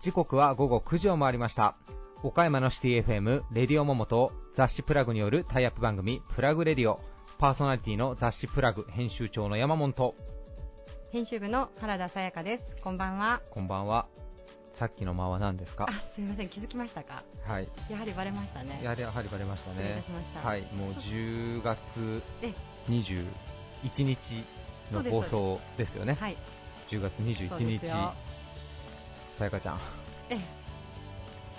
時刻は午後9時を回りました。岡山のシティ FM レディオモモと雑誌プラグによるタイアップ番組プラグレディオ。パーソナリティの雑誌プラグ編集長の山本。と編集部の原田さやかです。こんばんは。こんばんは。さっきの間は何ですか？あすみません。気づきましたか？はい。やはりバレましたね。やはりバレましたね。はい。もう10月20 1日の放送ですよね、はい、10月21日、さやかちゃん、え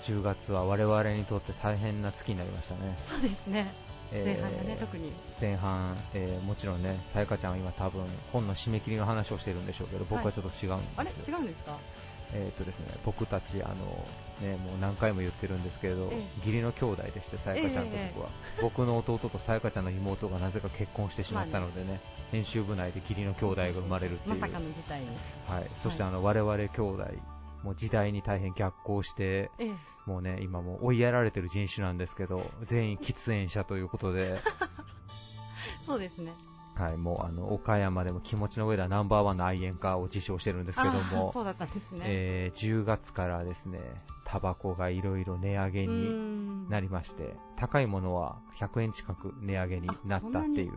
10月は我々にとって大変な月になりましたね。そうですね。前半だね、特に。前半、えー、もちろんね、さやかちゃんは今、多分本の締め切りの話をしているんでしょうけど、僕はちょっと違うんですよ、はい、あれ？違うんですか？えーっとですね僕たちあのねもう何回も言ってるんですけれど、え義理の兄弟でしてさやかちゃんと僕は、僕の弟とさやかちゃんの妹がなぜか結婚してしまったのでね、編集部内で義理の兄弟が生まれるっていう。まさかの事態にはい、そしてあの、我々兄弟もう時代に大変逆行してええ。もうね今もう追いやられてる人種なんですけど全員喫煙者ということで。そうですねはい、もうあの岡山でも気持ちの上ではナンバーワンの愛煙家を自称してるんですけどもそ、うだったんですね、えー10月からですねタバコがいろいろ値上げにん。なりまして高いものは100円近く値上げになったっていう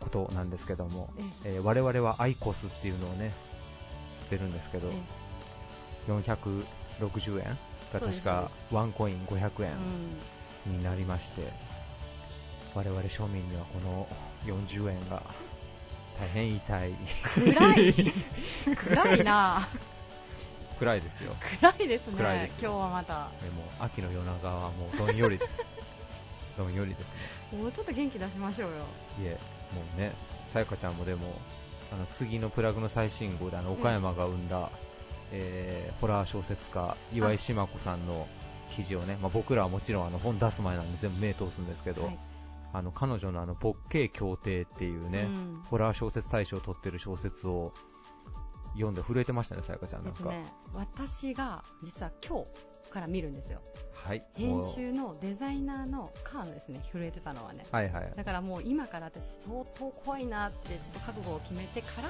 ことなんですけども、ええ。ー我々はアイコスっていうのをね知ってるんですけど、え460円が確かワンコイン500え円になりまして、我々庶民にはこの40円が。大変痛い。うん、暗い。暗いな。暗いですよ。暗いですね。暗いですよ。今日はまた。でも秋の夜長はもうどんよりです。どんよりですね。もうちょっと元気出しましょうよ。いえもうねさやかちゃんもでもあの次のプラグの最新号であの岡山が生んだ、えーホラー小説家岩井島子さんの記事をね、まあ、僕らはもちろんあの本出す前なんで全部目通すんですけど、はいあの彼女のあのボッケー協定っていうね、うんホラー小説大賞を取ってる小説を読んで震えてましたね、さやかちゃんなんか。えっとね、私が実は今日から見るんですよはい。編集のデザイナーのカーのですね震えてたのはねはいはい。だからもう今から私相当怖いなってちょっと覚悟を決めてから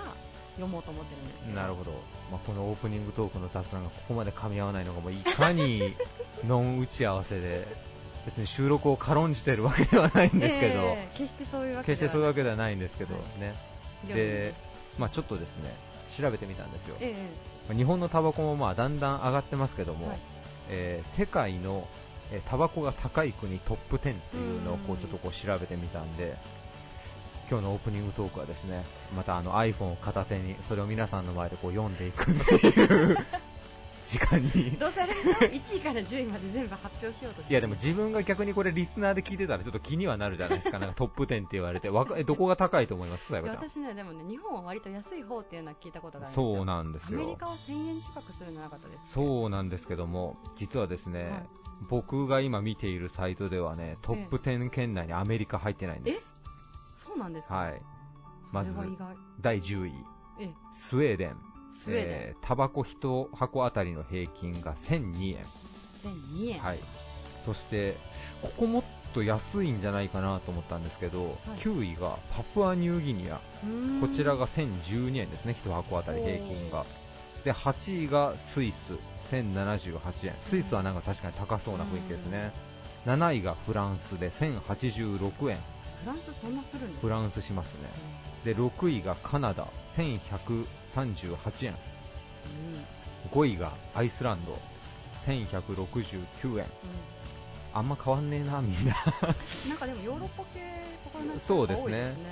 読もうと思ってるんですなるほど。まあ、このオープニングトークの雑談がここまで噛み合わないのが、もういかに ノン打ち合わせで、別に収録を軽んじてるわけではないんですけど、ええ決してそういうわけ決してそういうわけでではないんですけどね。はで、まあ、ちょっとですね、調べてみたんですよ。ええ。まあ日本のタバコもまあだんだん上がってますけども、はい。えー世界のえータバコが高い国トップ10っていうのをこううんちょっとこう調べてみたんで、今日のオープニングトークはですね、またあの iPhone を片手にそれを皆さんの前でこう読んでいくっていう時間に。どうせあれでしょ1位から10位まで全部発表しようとしていやでも自分が逆にこれリスナーで聞いてたらちょっと気にはなるじゃないですか。なんかトップ10って言われて、わかえどこが高いと思います？私ねでもね日本は割と安い方っていうのは聞いたことがあるそうなんですよ。アメリカは1000円近くするんじゃなかったですかそうなんですけども、実はですね、はい僕が今見ているサイトではね、トップ10圏内にアメリカ入ってないんです。そうなんですか？はい。まず第10位、ええスウェーデン。スウェーデン、えータバコ1箱あたりの平均が1002円。1002円、はい。そして、ここもっと安いんじゃないかなと思ったんですけど、はい9位がパプアニューギニア。こちらが1012円ですね、1箱あたり平均が。で、8位がスイス、1078円。スイスはなんか確かに高そうな雰囲気ですね。7位がフランスで1086円。フランスそんなするんですかフランスしますね。で、6位がカナダ、1138円。うん5位がアイスランド、1169円。うあんま変わんねえな、みんな。ん、なんかでもヨーロッパ系とかのそうですね多いですね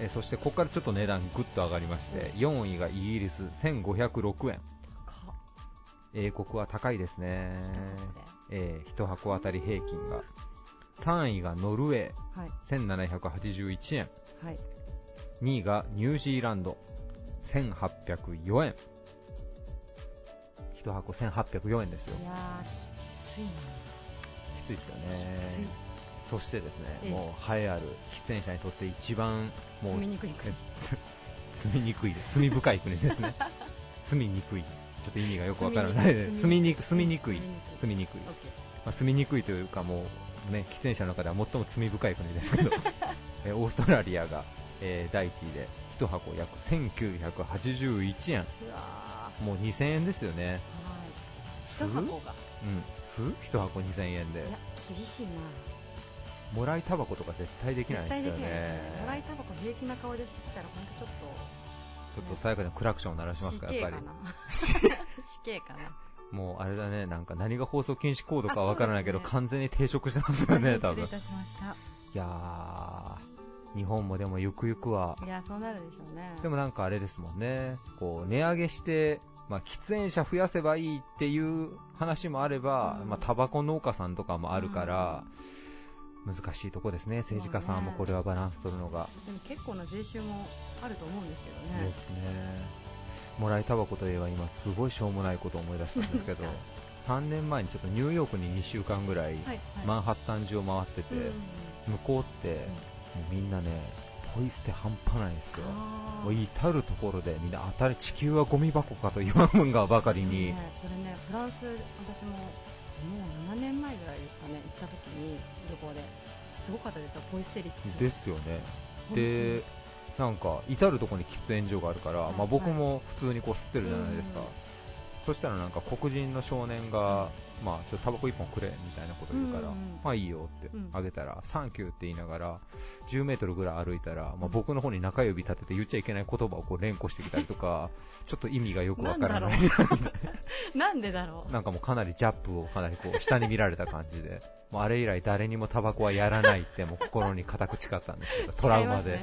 えそして、ここからちょっと値段ぐっと上がりまして、4位がイギリス、1506円。か英国は高いですね。えー、1箱あたり平均が。3位がノルウェー、はい1781円。はい2位がニュージーランド、1804円。1箱1804円ですよい。やーきついなきついですよきね。そしてですね、ええもう栄えある喫煙者にとって一番もう住みにくい 国罪にくい、罪深い国ですね。罪にくい。ちょっと意味がよくわからない。住み住みにく、い住みにくい住みにく。い住みにくいというかもうね、喫煙者の中では最も罪深い国ですけど、えーオーストラリアが、えー第1位で1箱約1981円。もう2000円ですよね。ーはい。酢一箱が。うん。酢1箱2000円で。いや厳しいな。もらいタバコとか絶対できないですよね。ね。もらいタバコ平気な顔で吸ったら本当ちょっとちょっとさやかにクラクションを鳴らしますかやっぱり。死刑かな もうあれだねなんか何が放送禁止コードかわからないけど、ね。完全に抵触してますよね多分。いたしました。いやー日本もでもゆくゆくは。いやそうなるでしょうね。でもなんかあれですもんね、こう値上げして、まあ、喫煙者増やせばいいっていう話もあれば、うん。まあ、タバコ農家さんとかもあるから、難しいとこですね、政治家さんもこれはバランス取るのが。でも結構な税収もあると思うんですけどね。ですね。もらいタバコといえば今すごいしょうもないことを思い出したんですけど、3年前にちょっとニューヨークに2週間ぐらいマンハッタン中を回ってて、うん向こうってもうみんなね、ポイ捨て半端ないんですよ。もう至るところでみんな当たり地球はゴミ箱かと言わんがばかりに、ねそれねフランス私ももう7年前ぐらいですかね行った時に旅行で。すごかったですよポイ捨て率ですよね。で、なんか至るところに喫煙所があるから、はいまあ、僕も普通にこう吸ってるじゃないですか。うんそしたらなんか黒人の少年が、まあ、ちょっとタバコ1本くれみたいなこと言うから、まあいいよってうん。あげたら、サンキューって言いながら、10メートルぐらい歩いたら、まあ、うん僕の方に中指立てて言っちゃいけない言葉をこう連呼してきたりとか、ちょっと意味がよくわからない。なんでだろう。なんかもうかなりジャップをかなりこう下に見られた感じで、もうあれ以来誰にもタバコはやらないってもう心に固く誓ったんですけど、トラウマで。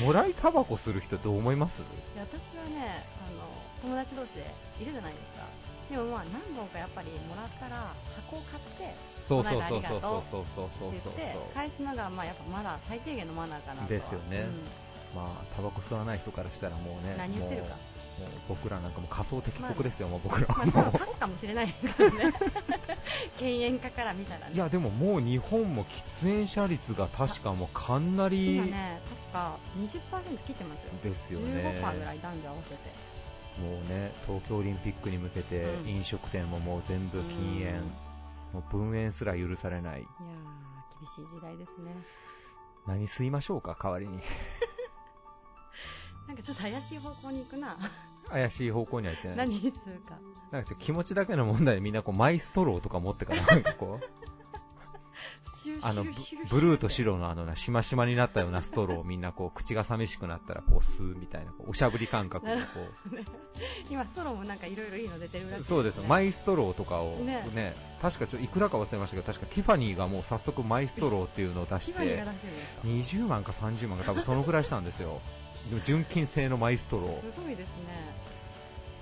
もらいタバコする人どう思います？いや私はねあの友達同士でいるじゃないですか。でもまあ何本かやっぱりもらったら箱を買ってそうそうそうそうそうそうそうそう。返すのがまあやっぱまだ最低限のマナーかなですよね。まあタバコ吸わない人からしたらもうね何言ってるか僕らなんかもう仮想敵国ですよ、もう僕ら。うん、まあパスかもしれないですからね。犬猿家から見たらね。ういやでももう日本も喫煙者率が確かもうかなり今ね確か20%切ってますよ。ですよね。15%ぐらい男女合わせて。もうね東京オリンピックに向けてうん。飲食店ももう全部禁煙、うん。もう分煙すら許されない。いやー厳しい時代ですね。何吸いましょうか代わりになんかちょっと怪しい方向に行くな。怪しい方向には行ってないです。何にするか。なんかちょっと気持ちだけの問題でみんなこうマイストローとか持ってからなんかこうあのブルーと白のあのなしましまになったようなストローをみんなこう口が寂しくなったらこう吸うみたいなおしゃぶり感覚でこ今ストローもなんかいろいろいいの出てるらしいうそうです。マイストローとかをね。ね。確かちょいくらか忘れましたけど確かティファニーがもう早速マイストローっていうのを出してティファニーが出してるんですか？20万か30万か多分そのぐらいしたんですよでも純金製のマイストロー。すごいですね。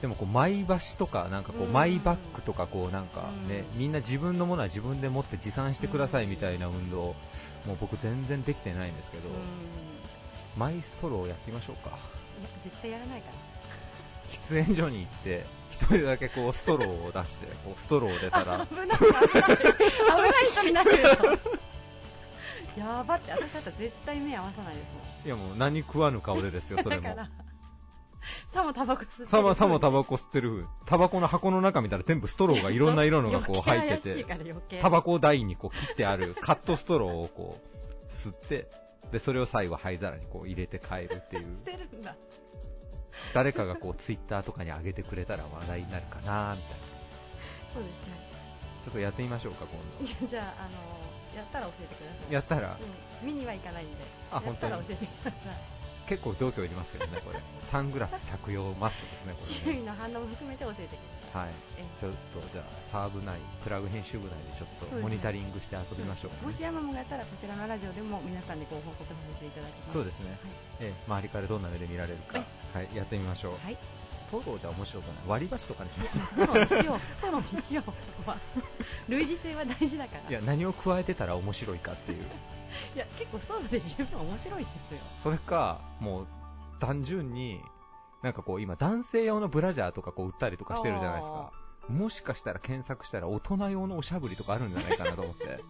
でもこうマイ箸とかなんかこううん。マイバッグとかこうなんかねうん。みんな自分のものは自分で持って持参してくださいみたいな運動もう僕全然できてないんですけどマイストローやってみましょうか。や絶対やらないから。喫煙所に行って一人だけこうストローを出してこうストローを出たら。危ない危ない危ない人になるよやばって私だったら絶対目合わさないですもん。いやもう何食わぬ顔でですよそれも。だからさもタバコ吸ってる。さもさもタバコ吸ってる。風タバコの箱の中見たら全部ストローがいろんな色のがこう入って余計怪しいてから余計。タバコ台にこう切ってあるカットストローをこう吸ってでそれを最後灰皿にこう入れて帰るっていう。捨てるんだ。誰かがこうツイッターとかに上げてくれたら話題になるかなみたいな。そうですね。ちょっとやってみましょうか今度。じゃああのやったら教えてください。やったら？うん、見には行かないんで。あやったら本当に教えてください。結構度胸いりますけどねこれ。サングラス着用マストですねこ周れね。囲の反応も含めて教えてください。はい。えちょっとじゃあサーブ内プラグ編集部内でちょっとモニタリングして遊びましょうかね。もし山もやったらこちらのラジオでも皆さんにご報告させていただきます。そうですね、ええ周りからどんな目で見られるか、はい、やってみましょう。はい、はい、ストローじゃ面白くない？割り箸とかにしましょストローにしようストローにしようそこは類似性は大事だからう。いや、何を加えてたら面白いかっていう。いや結構ストローで十分面白いですよそれか、もう、単純に、なんかこう、今、男性用のブラジャーとかこう売ったりとかしてるじゃないですか。もしかしたら検索したら大人用のおしゃぶりとかあるんじゃないかなと思って。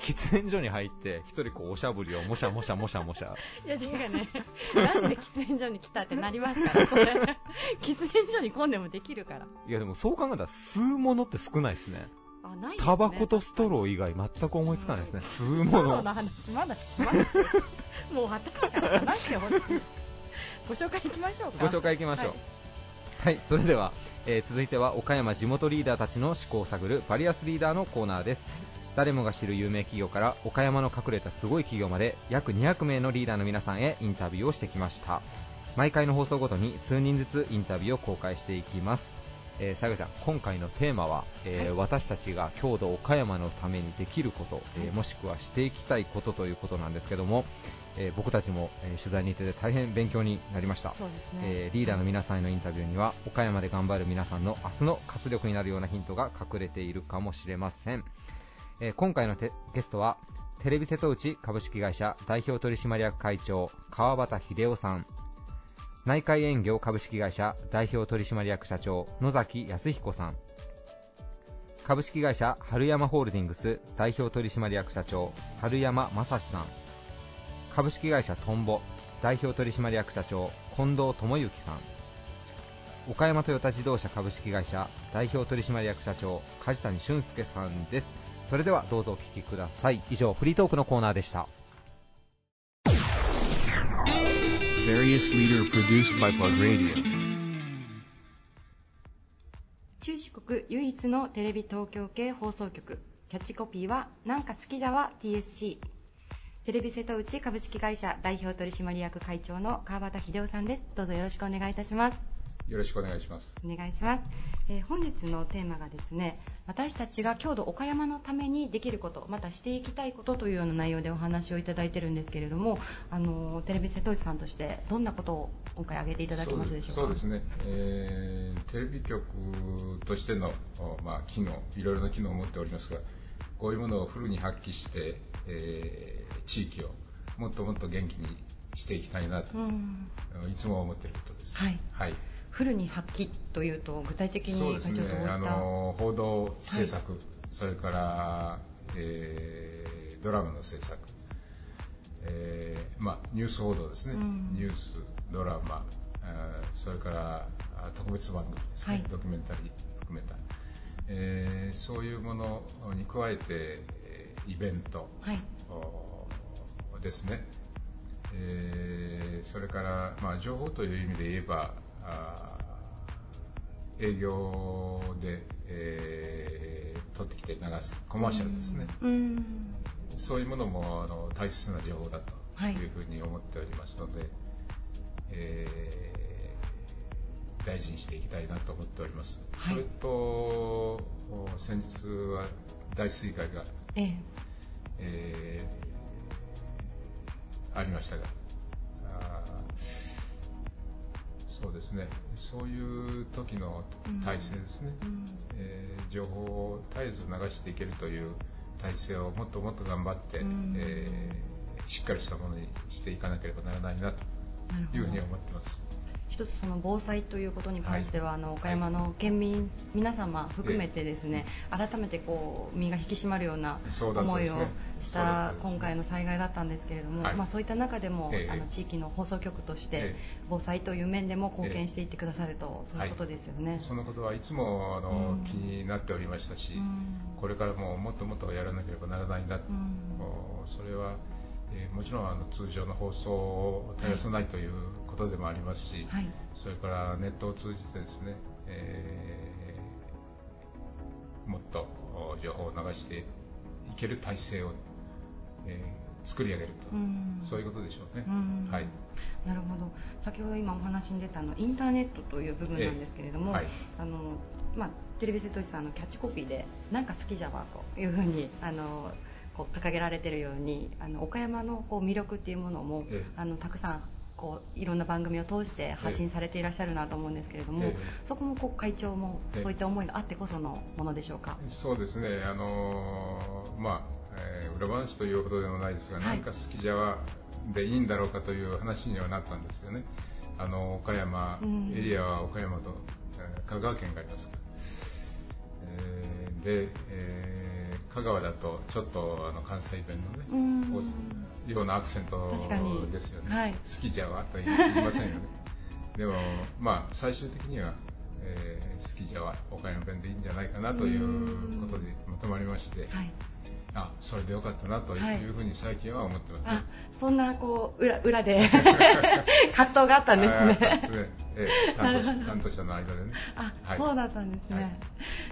喫煙所に入って、一人こうおしゃぶりをもしゃもしゃもしゃもしゃ。いや、ていうかね、なんで喫煙所に来たってなりますから、それ。喫煙所に混んでもできるから。いやでもそう考えたら吸うものって少ないですね。ああないタバコとストロー以外全く思いつかないですね、吸うもの。ストローの話まだします。もう頭から話してほしい。ご紹介いきましょうか。ご紹介いきましょう。はい、それでは、えー続いては岡山地元リーダーたちの思考を探るバリアスリーダーのコーナーです、誰もが知る有名企業から岡山の隠れたすごい企業まで約200名のリーダーの皆さんへインタビューをしてきました。毎回の放送ごとに数人ずつインタビューを公開していきます。えー、ちゃん、今回のテーマは、えーはい。私たちが郷土岡山のためにできること、えーはい。もしくはしていきたいことということなんですけども、えー僕たちも、えー取材に行ってて大変勉強になりました、ね、えーリーダーの皆さんへのインタビューには岡山で頑張る皆さんの明日の活力になるようなヒントが隠れているかもしれません、えー今回のゲストはテレビ瀬戸内株式会社代表取締役会長川端秀夫さん。内海園業株式会社代表取締役社長野崎康彦さん。株式会社春山ホールディングス代表取締役社長春山正史さん。株式会社トンボ代表取締役社長近藤智之さん。岡山トヨタ自動車株式会社代表取締役社長梶谷俊介さんです。それではどうぞお聞きください。以上フリートークのコーナーでした.中四国唯一のテレビ東京系放送局キャッチコピーは「なんか好きじゃわ TSC」テレビ瀬戸内株式会社代表取締役会長の川端秀夫さんです。どうぞよろしくお願いいたしますよろしくお願いします。お願いします、えー本日のテーマがですね私たちが郷土岡山のためにできることまたしていきたいことというような内容でお話をいただいてるんですけれどもあのーテレビ瀬戸内さんとしてどんなことを今回挙げていただけますでしょうか？そうですね、えーテレビ局としての、おまあ、機能、いろいろな機能を持っておりますが、こういうものをフルに発揮して、えー地域をもっともっと元気にしていきたいなと、うん。いつも思っていることです。はい。はいフルに発揮というと具体的に会長どういった。あの報道制作、それから、えードラマの制作、えーまあ、ニュース報道ですね、うん。ニュース、ドラマ、それからあ特別番組ですね、はい。ドキュメンタリー含めた、えーそういうものに加えて、えーイベント、はい。おですね、えーそれから、まあ、情報という意味で言えば営業で、えー取ってきて流すコマーシャルですね、うん。そういうものもあの大切な情報だとはい。いうふうに思っておりますので、えー大事にしていきたいなと思っております。はい。それとお先日は大水害が、ええ。えーありましたがあーそうですね。そういう時の体制ですね、うん。えー情報を絶えず流していけるという体制をもっともっと頑張って、うん。えーしっかりしたものにしていかなければならないなというふうに思ってます。一つその防災ということに関しては、あの岡山の県民皆様含めてですね、改めてこう身が引き締まるような思いをした今回の災害だったんですけれども、はい。まあそういった中でも、ええ。あの地域の放送局としてええ。防災という面でも貢献していってくださると、そういうことですよね。そのことはいつもあの、うん。気になっておりましたし、うん。これからももっともっとやらなければならないなと、それは、えーもちろんあの通常の放送を絶やさないということでもありますし、はい。それからネットを通じてですね、えーもっとお情報を流していける体制を、えー作り上げると、うん。そういうことでしょうね。うん。はい。なるほど。先ほど今お話に出たあのインターネットという部分なんですけれども、ええはい。あのまあ、テレビ瀬戸内さんのキャッチコピーで「なんか好きじゃわ」というふうにあのこう掲げられているようにあの岡山のこう魅力っていうものも、ええ。あのたくさんこういろんな番組を通して発信されていらっしゃるなと思うんですけれども、ええそこもこう会長もええそういった思いがあってこそのものでしょうか？そうですね、あのーまあ、えー裏話ということでもないですが、はいなんか好きじゃわでいいんだろうかという話にはなったんですよね。あの岡山、うんエリアは岡山と、えー香川県がありますから。えーで、えー香川だとちょっとあの関西弁のね、うんようなアクセントですよね。はい好きじゃわと言いませんよね。でも、まあ、最終的には、えー、スキジャは岡山弁でいいんじゃないかなということでまとまりまして、はいあそれでよかったなというふうに最近は思ってますね。あそんなこう裏裏で 葛藤があったんですね。ええ担当担当者の間でね。あ、はい。そうだったんですね、はい。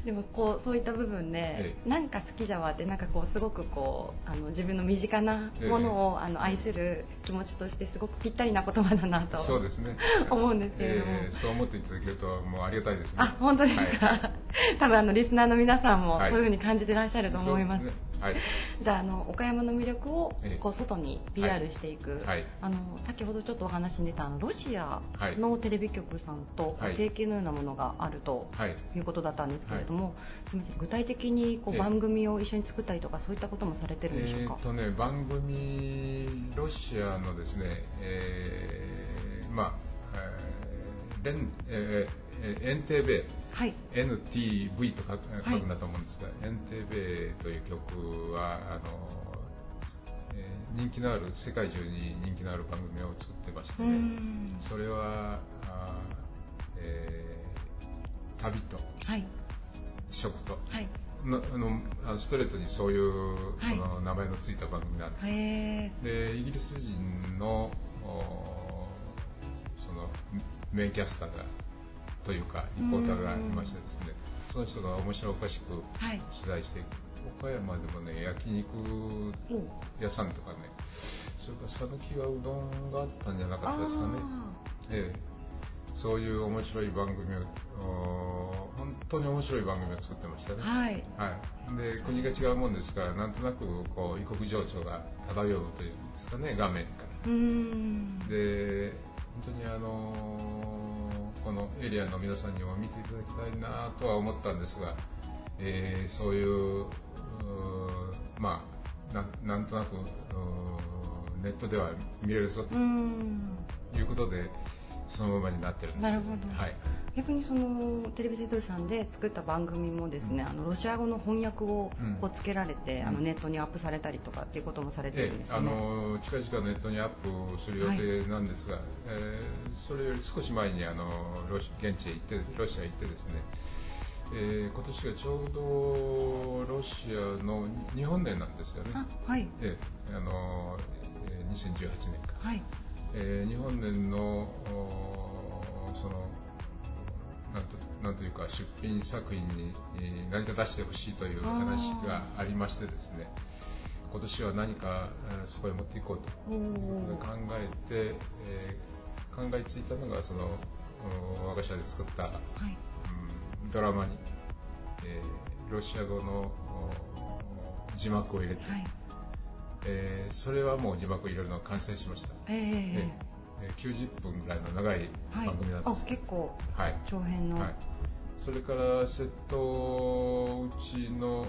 でもこうそういった部分で、えなんか好きじゃわってなんかこうすごくこうあの自分の身近なものを、あの愛する気持ちとしてすごくぴったりな言葉だなとそうですね。思うんですけれども、えーそう思っていただけるともうありがたいですね。あ本当ですか、はい。多分あのリスナーの皆さんもはい。そういうふうに感じてらっしゃると思います,、そうですね。はい。じゃああの岡山の魅力をええ。こう外に PR していく、はい。あの先ほどちょっとお話に出たあのロシアはい。のテレビ局さんとはい。提携のようなものがあるとはい。いうことだったんですけれども、すみません具体的にこうええ。番組を一緒に作ったりとかそういったこともされてるんでしょうか？えー、とね、番組、ロシアのですね、えーまあ、えーレンえーえーエンテーベはい、NTV と書くんだと思うんですが、エンテーベという曲はあの、えー人気のある世界中に人気のある番組を作ってましてうね、ん。それはあー、えー旅とはい。食と。はい。のあのストレートにそういうはい。その名前のついた番組なんです。へでイギリス人のおそのメインキャスターがというかリポーターがいましてですね。その人が面白おかしく取材して岡山でもね焼肉お屋さんとかねそれから讃岐はうどんがあったんじゃなかったですかね、ええ、そういう面白い番組をお本当に面白い番組を作ってましたね。はい。はい、で国が違うもんですからなんとなくこう異国情緒が漂うというんですかね画面かうーん。らで本当にあのこのエリアの皆さんにも見ていただきたいなとは思ったんですが、えーそういうまあなんとなくネットでは見れるぞということでそのままになってるんですなるほど。はい。逆にそのテレビ瀬戸さんで作った番組もですね、あのロシア語の翻訳をうん。こうつけられて、うん。あのネットにアップされたりとかっていうこともされてるんですよね。の近々ネットにアップする予定なんですが、えーそれより少し前にあのロシ現地へ行ってロシアへ行ってですね、えー今年がちょうどロシアの日本年なんですよね。あはい。ええあのえー2018年か、はいえー日本年のおそのなんとなんというか出品作品にえー何か出してほしいという話がありましてですね今年は何かえーそこへ持っていこうということで考えて、えー考えついたのがそのお我が社で作った、はい。うんドラマに、えーロシア語のお字幕を入れて、はいえーそれはもう字幕入れるのが完成しました。ええええー90分ぐらいの長いはい。番組なんあです。けど、結構はい。長編の、はい、それから瀬戸内の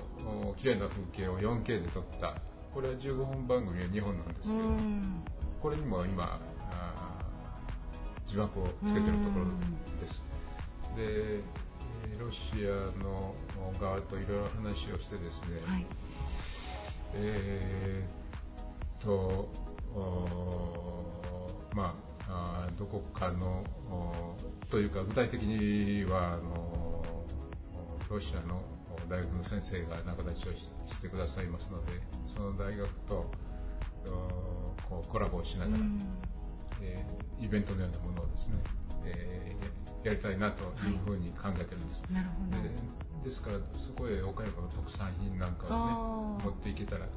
お綺麗な風景を 4K で撮った。これは15分番組は2本なんですうけど、ん。これにも今字幕をつけてるところです。でえーロシアの側といろいろ話をしてですね、はい。えーっと、まあ、どこかの、というか具体的にはあのおロシアのお大学の先生が仲立ちをししてくださいますので、その大学とおこうコラボをしながら、うん。えーイベントのようなものをですね、えーやりたいなというふうに考えてるんです。なるほど。でですからそこへ岡山の特産品なんかをね持っていけたらと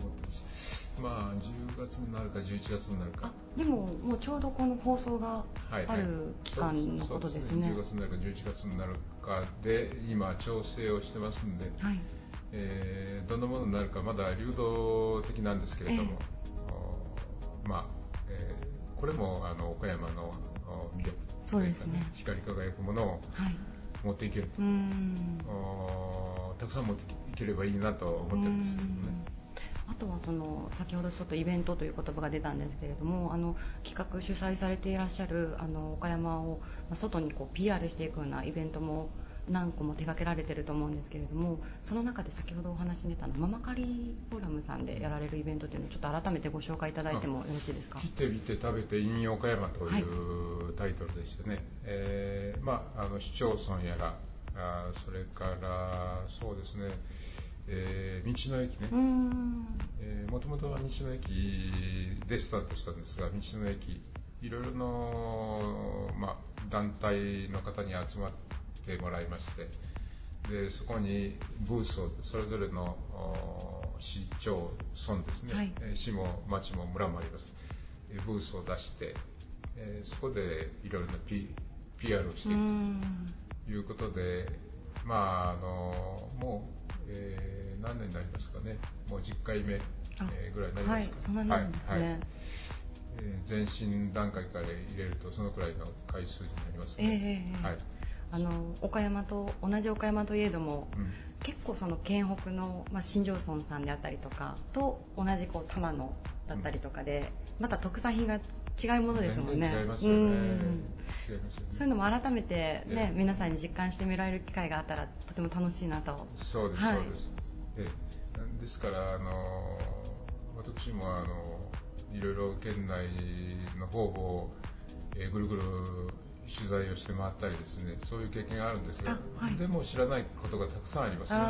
思ってます。まあ10月になるか11月になるか。あでももうちょうどこの放送がはいある期間のことですね。そう10月になるか11月になるかで今調整をしてますんで、はい。えーどんなものになるかまだ流動的なんですけれども、おまあ、えーこれもあの岡山のお魅力そうですね。光り輝くものをはい。持っていけると。たくさん持っていければいいなと思ってるんですけどね。あとはその先ほどちょっとイベントという言葉が出たんですけれどもあの企画主催されていらっしゃるあの岡山をま外にこう PR していくようなイベントも何個も手掛けられてると思うんですけれどもその中で先ほどお話に出たのママカリフォーラムさんでやられるイベントというのをちょっと改めてご紹介いただいてもよろしいですか？来てみて食べて陰岡山というタイトルでしてね、えーまあ、あの市町村やらあそれからそうですね、えー道の駅ね。うーん。もともとは道の駅でスタートしたんですが道の駅いろいろの、まあ、団体の方に集まってもらいましてでそこにブースをそれぞれのお市町村ですね、はい。えー市も町も村もあります。えーブースを出して、えーそこでいろいろな P PR をしていく。ということで、まあ、あのもう、えー何年になりますかね、もう10回目、えーぐらいになりますか、はいそんなになるんですね。はい。はいえー前進段階から入れると、そのくらいの回数になりますね。えはい。あの岡山と同じ岡山といえどもうん。結構その県北の、まあ、新庄村さんであったりとかと同じこう玉野だったりとかで、また特産品が違うものですもんね。違いますよね。うん違いますよね。そういうのも改めて、ねええ。皆さんに実感してみられる機会があったらとても楽しいなと。そうです、はい。そうです。ええ。ですから、あの私もあのいろいろ県内の方を、えーぐるぐる取材をして回ったりですね、そういう経験があるんです。が、あはい。でも知らないことがたくさんありますね。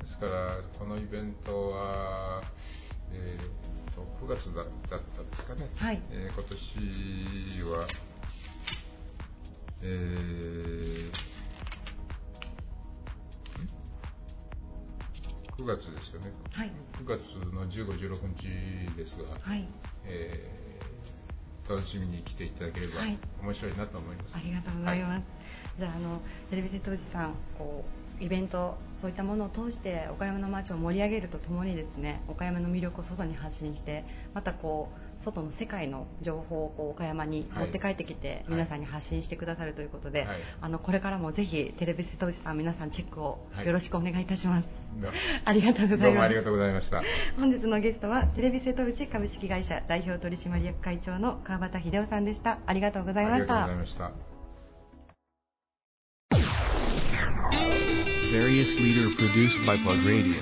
ですから、このイベントは、えーと9月だだったですかね。はい。えー今年は、えー9月ですよね。はい。9月の15、16日ですが、はい。えー楽しみに来ていただければはい。面白いなと思います。ありがとうございます、じゃああのテレビ瀬戸内さんこうイベントそういったものを通して岡山の街を盛り上げるとともにですね岡山の魅力を外に発信してまたこう外の世界の情報をこう岡山に持って帰ってきて、い。皆さんに発信してくださるということで、はい。あのこれからもぜひテレビ瀬戸内さん皆さんチェックをはい。よろしくお願いいたします、どありがとうございます。どうもありがとうございました。本日のゲストはテレビ瀬戸内株式会社代表取締役会長の川端秀夫さんでした。ありがとうございました。ありがとうございました。Various leader produced by Plug Radio.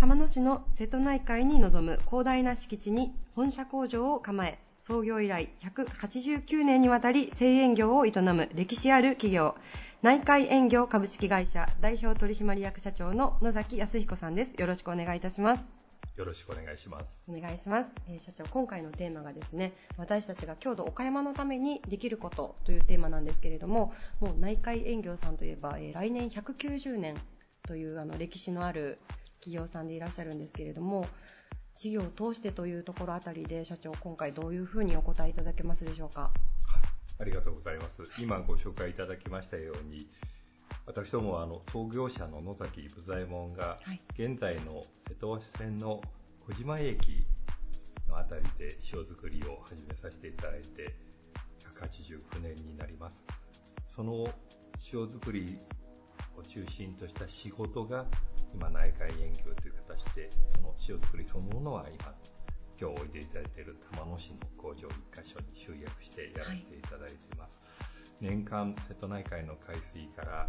玉野市の瀬戸内海に臨む広大な敷地に本社工場を構え創業以来189年にわたり製塩業を営む歴史ある企業内海塩業株式会社代表取締役社長の野崎康彦さんですよろしくお願いいたしますよろしくお願いします。お願いします、えー社長今回のテーマがですね私たちが郷土岡山のためにできることというテーマなんですけれどももう内海園業さんといえば、えー来年190年というあの歴史のある企業さんでいらっしゃるんですけれども事業を通してというところあたりで社長今回どういうふうにお答えいただけますでしょうか？ありがとうございます。今ご紹介いただきましたように、私どもはあの創業者の野崎部左衛門が、はい現在の瀬戸内線の小島駅のあたりで塩作りを始めさせていただいて189年になります。その塩作りを中心とした仕事が今内海園業という形でその塩作りそのものは今今日おいでいただいている玉野市の工場1カ所に集約してやらせていただいています、年間瀬戸内海の海水から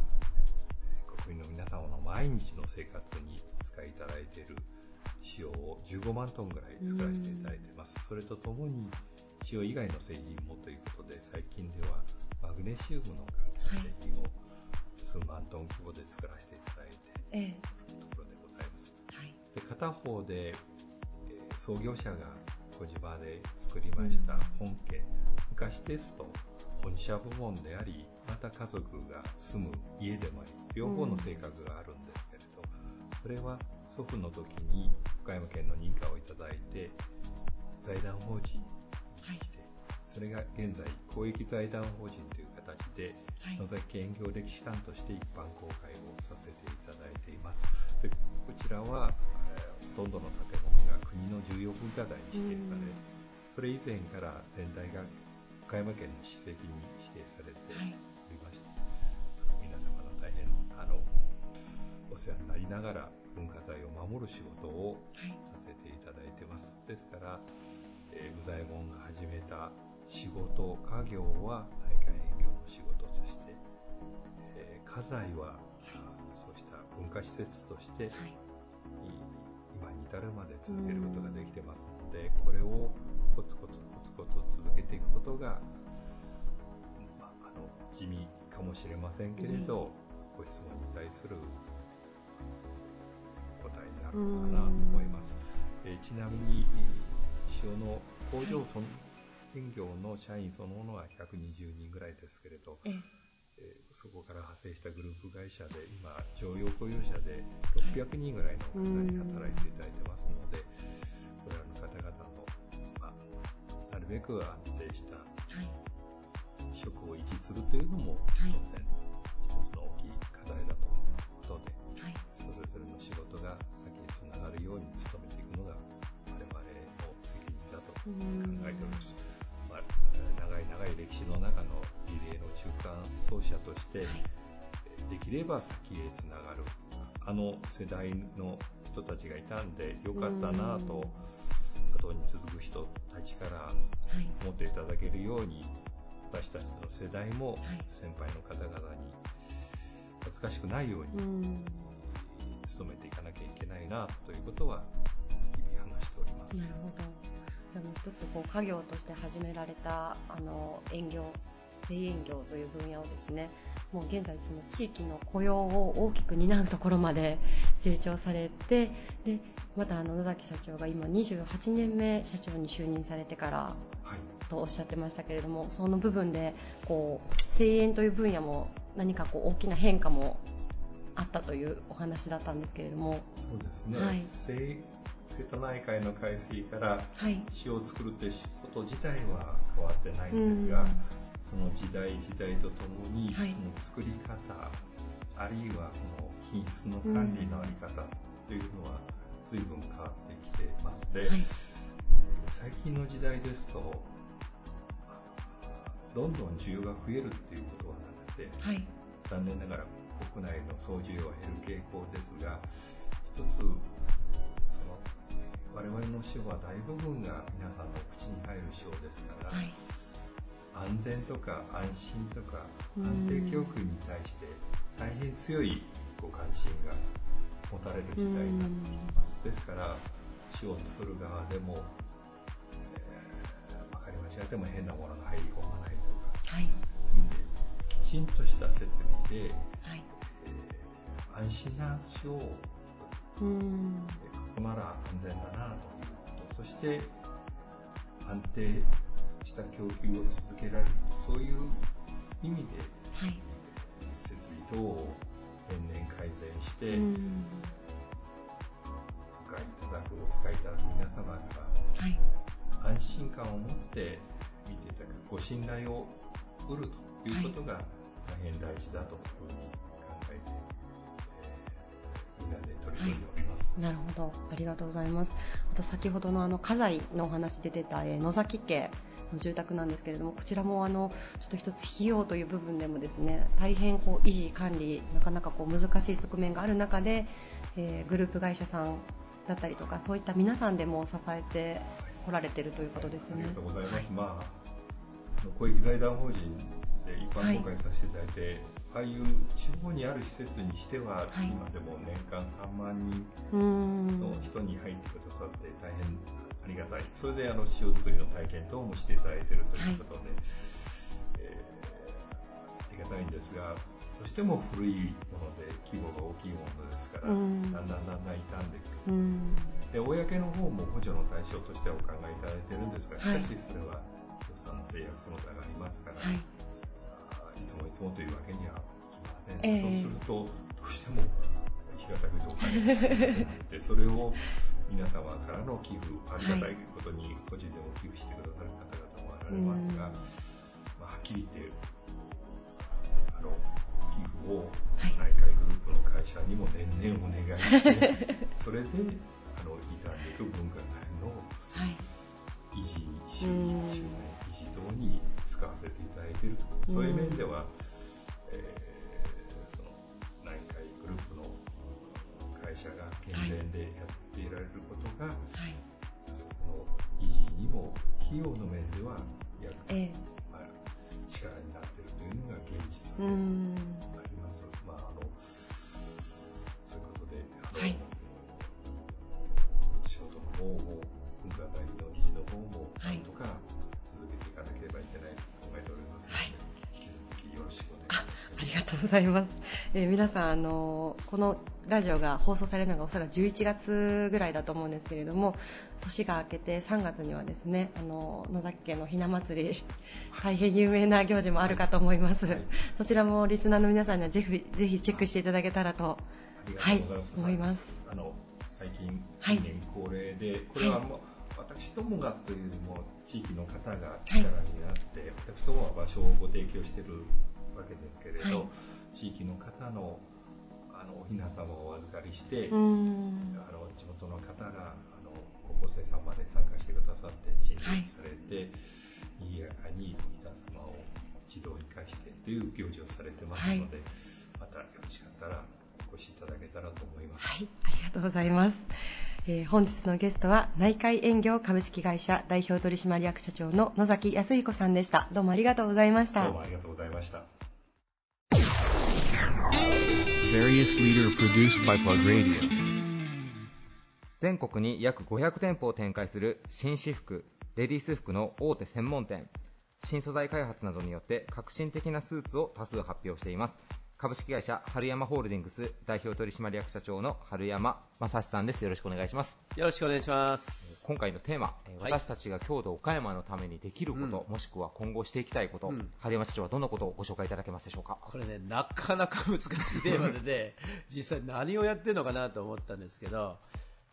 国民の皆様の毎日の生活に使いいただいている塩を15万トンぐらい作らせていただいています。それとともに塩以外の製品もということで最近ではマグネシウムの関係製品を数万トン規模で作らせていただいてえいるところでございます。えはい。で片方で、えー創業者が小島で作りました本家、昔ですと本社部門でありまた家族が住む家でもあり両方の性格があるんですけれど、それは祖父の時に岡山県の認可をいただいて財団法人にして、それが現在公益財団法人という形ではい。野崎園業歴史館として一般公開をさせていただいています。でこちらは、えーほとんどの建物が国の重要文化財に指定され、それ以前から全体が岡山県の史跡に指定されてはい。おりまして、あの皆様の大変あのお世話になりながら文化財を守る仕事をはい。させていただいてます。ですから、えー、武左衛門が始めた仕事、家業は内海営業の仕事として、えー家財は、あそうした文化施設として、はい。い今に至るまで続けることができてますので、これをコツコツコツコツ続けていくことが、まあ、あの地味かもしれませんけれど、ご質問に対する答えになるのかなと思います。えーちなみに、えー塩の工場その園業の社員そのものは120人ぐらいですけれど、ええ。えーそこから派生したグループ会社で今常用雇用者で600人ぐらいの方に働いていただいてますのでこれらの方べく安定したはい。職を維持するというのもはい。当然一つの大きい課題だと思うことではい。それぞれの仕事が先につながるように努めていくのが我々の責任だと考えております。まあ、長い長い歴史の中のリレーの中間走者として、できれば先へつながる。あの世代の人たちがいたんでよかったなと後に続く人たちからはい思っていただけるように私たちの世代も先輩の方々に恥ずかしくないように努めていかなきゃいけないなということは日々話しております。なるほど。じゃあもう一つこう家業として始められたあの園業、製園業という分野をですね、もう現在その地域の雇用を大きく担うところまで成長されて、でまたあの野崎社長が今28年目社長に就任されてからはい。とおっしゃってましたけれども、その部分でこう製園という分野も何かこう大きな変化もあったというお話だったんですけれども、そうですね、はい。瀬瀬戸内海の海水からはい、塩を作るということ自体は変わってないんですが、その時代時代とともに、はい。その作り方あるいはその品質の管理のあり方というのは随分変わってきてますで、はい。最近の時代ですとどんどん需要が増えるっていうことはなくてはい、残念ながら国内の総需要は減る傾向ですが一つその我々の塩は大部分が皆さんの口に入る塩ですから、はい、安全とか安心とかうん。安定教訓に対して大変強いご関心が持たれる時代になってきています。ですから塩を作る側でも、えー、分かり間違っても変なものが入り込まないとか。はい、きちんとした設備で、はい、えー安心な塩をうん、ここなら安全だなということ。そして安定した供給を続けられるそういう意味ではい、設備等を年々改善して、うん、お買いいただくお使いいただく皆様がはい、安心感を持って見ていただくご信頼を得るということが大変大事だというふうに考えて、えーみんなで取り組んでおります。なるほど、ありがとうございます。あと先ほどのあの家財のお話で出た、えー野崎家の住宅なんですけれども、こちらもあのちょっと一つ費用という部分でもですね、大変こう維持管理なかなかこう難しい側面がある中で、えーグループ会社さんだったりとかそういった皆さんでも支えてこられているということですよね。ありがとうございます。はいまあ、公益財団法人で一般公開させていただいて、ああいう地方にある施設にしては、はい。今でも年間3万人の人に入ってくださって大変ありがたい。それであの塩作りの体験等もしていただいているということで、えーありがたいんですが、どうしても古いもので規模が大きいものですから、うん。だんだんだんだん傷んでくる。うん。で公の方も補助の対象としてはお考えいただいているんですが、はい。しかしそれは予算の制約その他がありますから、はいい、いつもいつもというわけにはいきません、ええ。そうするとどうしても平たくてお金がかかってそれを皆様からの寄付ありがたいことに個人でも寄付してくださる方々もおられますが、まあ、はっきり言ってあの寄付をはい内海グループの会社にも年々お願いして、それであの傷んでいく文化財のはい。維持、修うん理、修繕、維持等に使わせていただいている。そういう面では、えーその内海グループの会社が健全でやっていられることが、はい。そこの維持にも費用の面では役、ええ。まあ、力になっているというのが現実うでんあります。まあ、あのそういうことで、あのはい。仕事の方も文化財の維持の方もございます。えー皆さん、あのこのラジオが放送されるのがおそらく11月ぐらいだと思うんですけれども、年が明けて3月にはですね、あの野崎家のひな祭り、大変有名な行事もあるかと思います。はいそちらもリスナーの皆さんにはぜひぜひチェックしていただけたらと。はい思いますあの最近はい近年恒例で、これはもう、私どもがというよりも地域の方がはい力になって、私どもは場所をご提供しているわけですけれど、はい地域の方のあのおひな様をお預かりして。あの地元の方があの高校生さんまで参加してくださって陳列されて、賑やかにおひな様を一堂に会してという行事をされてますので、またよろしかったらお越しいただけたらと思います。はい、ありがとうございます。えー本日のゲストは内海園業株式会社代表取締役社長の野崎康彦さんでした。どうもありがとうございました。どうもありがとうございました。全国に約500店舗を展開する紳士服、レディース服の大手専門店。新素材開発などによって革新的なスーツを多数発表しています。株式会社春山ホールディングス代表取締役社長の春山正史さんです。よろしくお願いします。よろしくお願いします。今回のテーマ、えーはい私たちが郷土岡山のためにできること、もしくは今後していきたいこと、うん春山社長はどんなことをご紹介いただけますでしょうか？これね、なかなか難しいテーマでね、実際何をやってるのかなと思ったんですけど、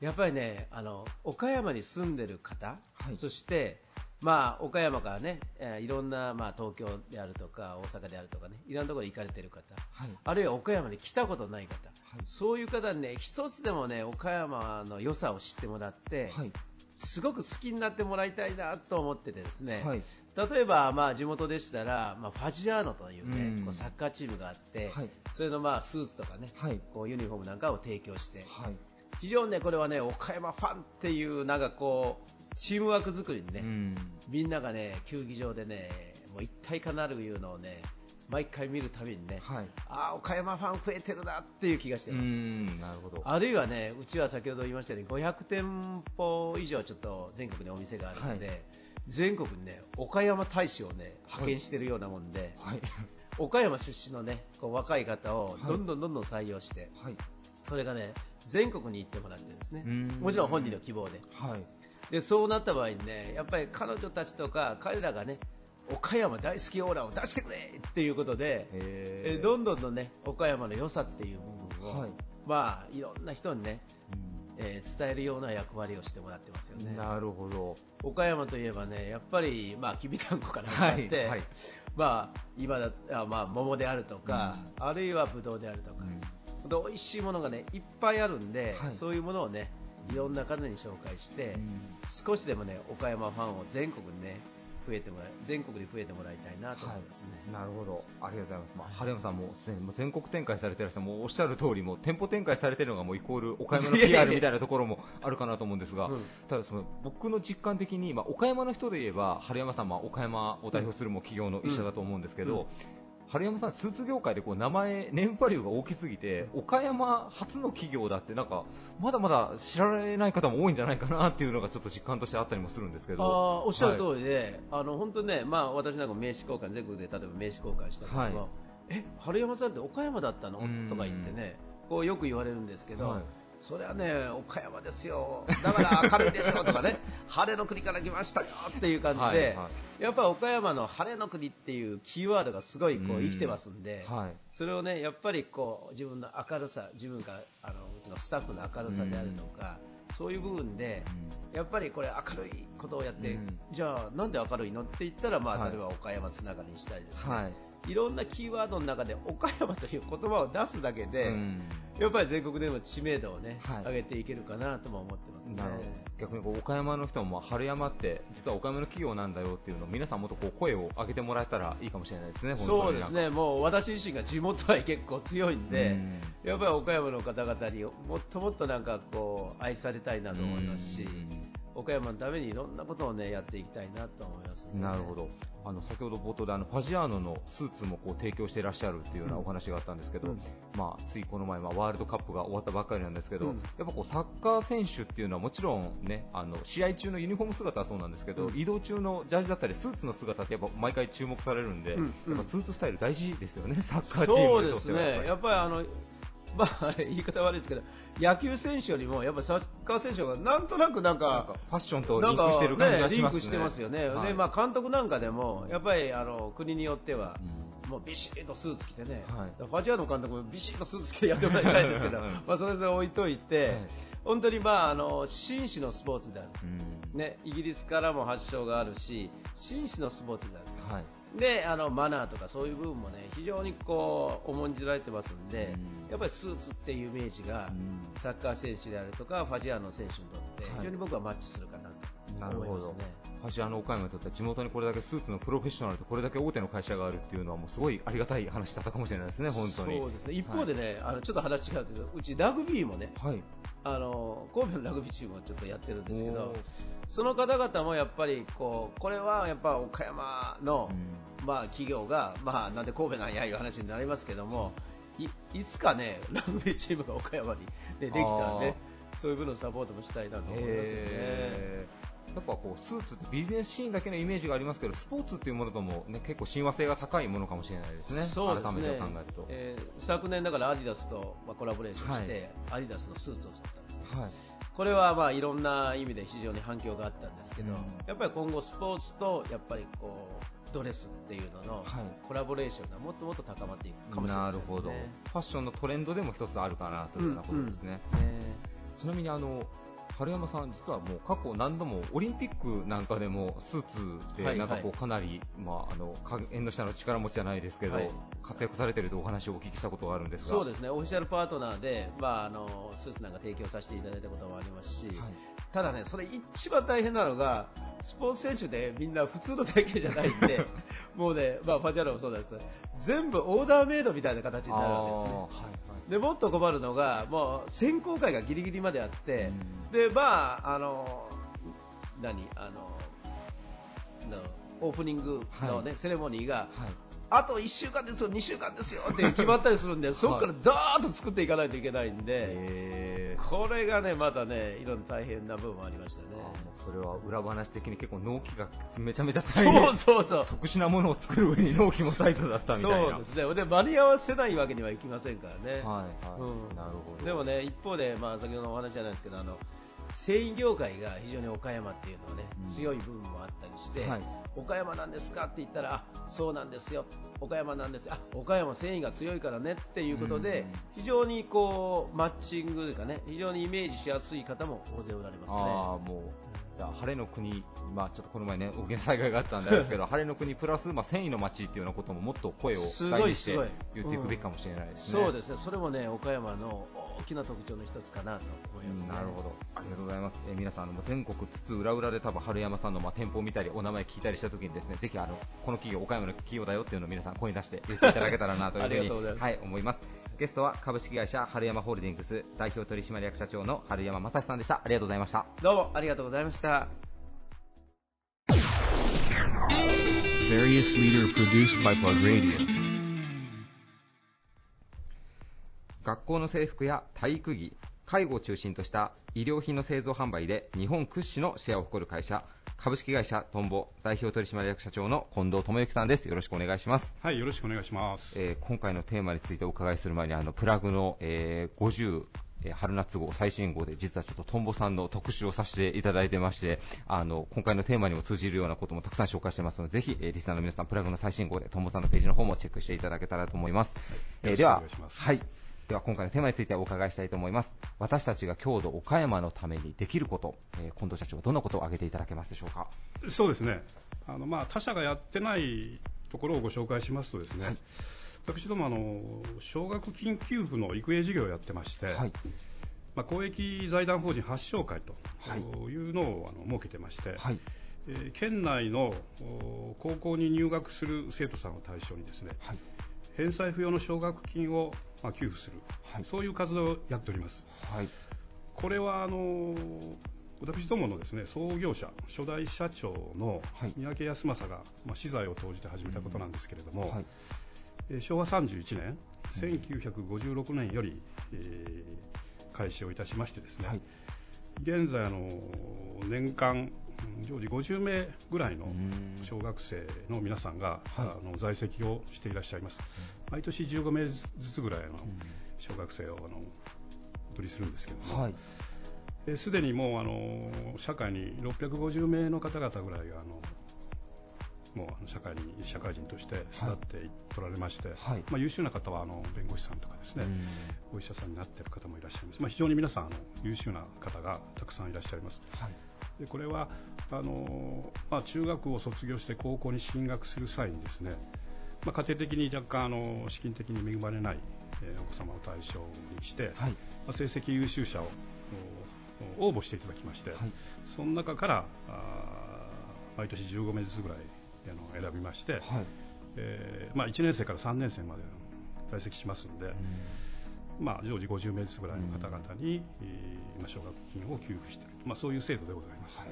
やっぱりね、あの、岡山に住んでる方、はいそして、まあ、岡山からね、えーいろんな、まあ、東京であるとか、大阪であるとかね、いろんなところに行かれてる方、はいあるいは岡山に来たことない方、はいそういう方にね、一つでもね、岡山の良さを知ってもらって、はい。すごく好きになってもらいたいなと思っててですね、はい。例えば、まあ、地元でしたら、まあ、ファジアーノというね、うんこうサッカーチームがあって、はいそれのまあスーツとかね、はい。こうユニフォームなんかを提供して、はい。非常にね、これはね、岡山ファンっていう、なんかこう、チームワーク作りにね、うん。みんながね、球技場でね、もう一体化なるいうのをね、毎回見るたびにね、はい。ああ、岡山ファン増えてるなっていう気がしてうます。ん、なるほど。あるいはね、うちは先ほど言いましたように500店舗以上ちょっと全国にお店があるので、はい全国にね、岡山大使をね、派遣してるようなもんで、はい。岡山出身のね、こう若い方をはいどんどんどんどん採用して、はい。それがね、全国に行ってもらってですねうん、もちろん本人の希望で。はい。で、そうなった場合にね、やっぱり彼女たちとか彼らがね、岡山大好きオーラを出してくれっていうことで、ええどんどんとね、岡山の良さっていう部分を、はいまあ、いろんな人にね、えー伝えるような役割をしてもらってますよね。なるほど。岡山といえばね、やっぱり、まあ、きびだんごから始まはい。って、はい。まあ、今だあまあ、桃であるとか、あるいはぶどうであるとか、で美味しいものがね、いっぱいあるんで、はい。そういうものをね、いろんな方に紹介して、少しでもね、岡山ファンを全国にね、増えてもらい、全国に増えてもらいたいなと思いますね。なるほど。ありがとうございます。まあ、春山さんもすでにもう全国展開されてらっしゃる、もうおっしゃる通り、もう店舗展開されてるのがもうイコール岡山の PR みたいなところもあるかなと思うんですが、うん。ただその僕の実感的に、まあ、岡山の人で言えば、春山さんは岡山を代表するもう企業の一社だと思うんですけど、うん春山さん、スーツ業界でこう名前、年波流が大きすぎて、岡山初の企業だって、なんか、まだまだ知られない方も多いんじゃないかなっていうのがちょっと実感としてあったりもするんですけあーど。おっしゃるはい通りで、あの本当ね、まあ、私なんかも名刺交換、全国で例えば名刺交換したけども、はい。え、春山さんって岡山だったの？うん。とか言ってね、こうよく言われるんですけど、はいそれはね、岡山ですよ、だから明るいですよとかね、晴れの国から来ましたよっていう感じで、はいはやっぱり岡山の晴れの国っていうキーワードがすごいこううん。生きてますんで、はい。それをね、やっぱりこう自分の明るさ、自分があのうちのスタッフの明るさであるとか、そういう部分で、やっぱりこれ明るいことをやって、うん。じゃあなんで明るいの？って言ったら、まあ、はい。例えば岡山つながりにしたりですね、はいい、ろんなキーワードの中で岡山という言葉を出すだけで、うん。やっぱり全国でも知名度をね、はい。上げていけるかなとも思ってますね。逆にこう岡山の人も春山って実は岡山の企業なんだよっていうのを皆さんもっとこう声を上げてもらえたらいいかもしれないですね。そうですね、もう私自身が地元愛結構強いんで、うん。やっぱり岡山の方々にもっともっとなんかこう愛されたいなと思いますし、岡山のためにいろんなことをねやっていきたいなと思います、ね、なるほど。あの先ほど冒頭であのファジアーノのスーツもこう提供していらっしゃるっていうようなお話があったんですけど、うん。まあ、ついこの前、まあ、ワールドカップが終わったばっかりなんですけど、うん。やっぱこうサッカー選手っていうのはもちろん、ね、あの試合中のユニフォーム姿はそうなんですけど、うん。移動中のジャージだったりスーツの姿ってやっぱ毎回注目されるんで、うん。うん。やっぱスーツスタイル大事ですよね、サッカーチームにとっては。やっぱりやっぱりあの、まあ、言い方悪いですけど、野球選手よりも、やっぱりサッカー選手がなんとなくなんなんかか、ファッションとリンクしてる感じがね、しますね。リンクしてますよね、はい。でまあ、監督なんかでも、やっぱりあの国によっては、うん。もうビシッとスーツ着てね、はい。ファジアーノ監督もビシッとスーツ着てやってもらいたいんですけど、はい。まあそれで置いといて、はい本当にまああの紳士のスポーツである、うん。ね、イギリスからも発祥があるし、紳士のスポーツである。はい。であのマナーとかそういう部分もね非常にこう重んじられてますんで、うん。やっぱりスーツっていうイメージが、うん。サッカー選手であるとかファジアーノ選手にとってはい。非常に僕はマッチするかななるほどと思いますね。ファジアーノ岡山にとっては地元にこれだけスーツのプロフェッショナルとこれだけ大手の会社があるっていうのはもうすごいありがたい話だったかもしれないですね、本当に。そうですね。一方でね、あのちょっと話違うけどうちラグビーもねはい、あの神戸のラグビーチームをちょっとやってるんですけどその方々もやっぱりこうこれはやっぱ岡山の、まあ、企業が、まあ、なんで神戸なんやいう話になりますけどもいいつかねラグビーチームが岡山にでできたらねそういう部分のサポートもしたいなと思いますよね。えーやっぱこうスーツってビジネスシーンだけのイメージがありますけどスポーツっていうものとも、ね、結構親和性が高いものかもしれないですね、そうですね。改めて考えると。えー昨年だからアディダスと、まあ、コラボレーションして、アディダスのスーツを作ったんです。はい。これはまあいろんな意味で非常に反響があったんですけど、うん。やっぱり今後スポーツとやっぱりこうドレスっていうののはい。コラボレーションがもっともっと高まっていくかもしれなですね。ないるほど、ファッションのトレンドでも一つあるかなというようなことですね。ね。ちなみにあの春山さん、実はもう過去何度もオリンピックなんかでもスーツでなんかこうかなり、まあ、あのか縁の下の力持ちじゃないですけど、はい。活躍されているとお話をお聞きしたことがあるんですが。そうですね、オフィシャルパートナーで、まあ、あのスーツなんか提供させていただいたこともありますし、はい。ただね、それ一番大変なのが、スポーツ選手でみんな普通の体型じゃないんで、もうね、まあ、ファジャーロもそうですけど、全部オーダーメイドみたいな形になるわけですね。もっと困るのが、もう選考会がギリギリまであって、でまあ、あの何？あののオープニングの、ねはセレモニーが、はい。あと1週間ですよ、2週間ですよって決まったりするんで、そこからダーッと作っていかないといけないんで、えー。これがね、またね、いろんな大変な部分もありましたね。それは裏話的に結構納期がめちゃめちゃ大変そうそうそう。特殊なものを作る上に納期もタイトだったみたいな。そうですね。で、間に合わせないわけにはいきませんからね。はいはい、うん。なるほど。でもね、一方で、まあ、先ほどのお話じゃないですけど、あの、繊維業界が非常に岡山っていうのは強い部分もあったりして、はい。岡山なんですかって言ったら、あそうなんですよ、岡山なんです。岡山繊維が強いからねっていうことで、うん。非常にこうマッチングというかね、非常にイメージしやすい方も大勢おられますね。ああもうじゃあ晴れの国、まあ、ちょっとこの前ね大きな災害があったんですけど 晴れの国プラス、まあ、繊維の街っていうようなことももっと声を大にして言っていくべきかもしれないですね。そうですね、それもね、岡山の大きな特徴の一つかなと思いますね。なるほど、ありがとうございます。えー皆さんあのもう全国津々浦々で多分春山さんのまあ店舗を見たりお名前聞いたりしたときにですね、ぜひあのこの企業岡山の企業だよっていうのを皆さん声に出して言っていただけたらなというふうありにがとうございますはい思います。ゲストは株式会社春山ホールディングス代表取締役社長の春山正史さんでした。ありがとうございました。どうもありがとうございました。Various leader produced by Plug Radio. 学校の制服や体育着、介護を中心とした医療品の製造販売で日本屈指のシェアを誇る会社、株式会社トンボ代表取締役社長の近藤智之さんです。よろしくお願いします。はい、よろしくお願いします。えー今回のテーマについてお伺いする前にあのプラグの、えー50えー春夏号最新号で実はちょっとトンボさんの特集をさせていただいてましてあの今回のテーマにも通じるようなこともたくさん紹介してますのでぜひ、えーリスナーの皆さんプラグの最新号でトンボさんのページの方もチェックしていただけたらと思います、えーでははいでは今回のテーマについてお伺いしたいと思います。私たちが郷土岡山のためにできること、えー近藤社長はどんなことを挙げていただけますでしょうか？そうですね。あのまあ他社がやってないところをご紹介しますとですね。はい。私どもあの奨学金給付の育英事業をやってまして、はい。まあ、公益財団法人発祥会とはい。いうのをあの設けてまして、はい。えー県内のお高校に入学する生徒さんを対象にですね、はい返済不要の奨学金を、まあ、給付する、はい。そういう活動をやっております。はい。これはあの私どものですね創業者初代社長のはい。三宅康政が、まあ、資材を投じて始めたことなんですけれども、はい。えー昭和31年1956年より、えー開始をいたしましてですね、はい。現在あの年間うん常時50名ぐらいのうん。小学生の皆さんが、はい。あの在籍をしていらっしゃいます、毎年15名ずつぐらいの小学生をあのお取りするんですけども、すでにもうあの社会に650名の方々ぐらいがあのもう社会に社会人として育っていおられまして、はい。まあ、優秀な方はあの弁護士さんとかですね、うん。お医者さんになっている方もいらっしゃいます、まあ、非常に皆さんあの優秀な方がたくさんいらっしゃいます。はいでこれはあの、まあ、中学を卒業して高校に進学する際にですね、まあ、家庭的に若干あの資金的に恵まれない、えーお子様を対象にして、はい。まあ、成績優秀者をお応募していただきまして、はい。その中からあー毎年15名ずつぐらいあの選びまして、はい。えーまあ、1年生から3年生まで在籍しますので、まあ、常時50名ずつぐらいの方々に、えー今奨学金を給付してまあ、そういう制度でございます。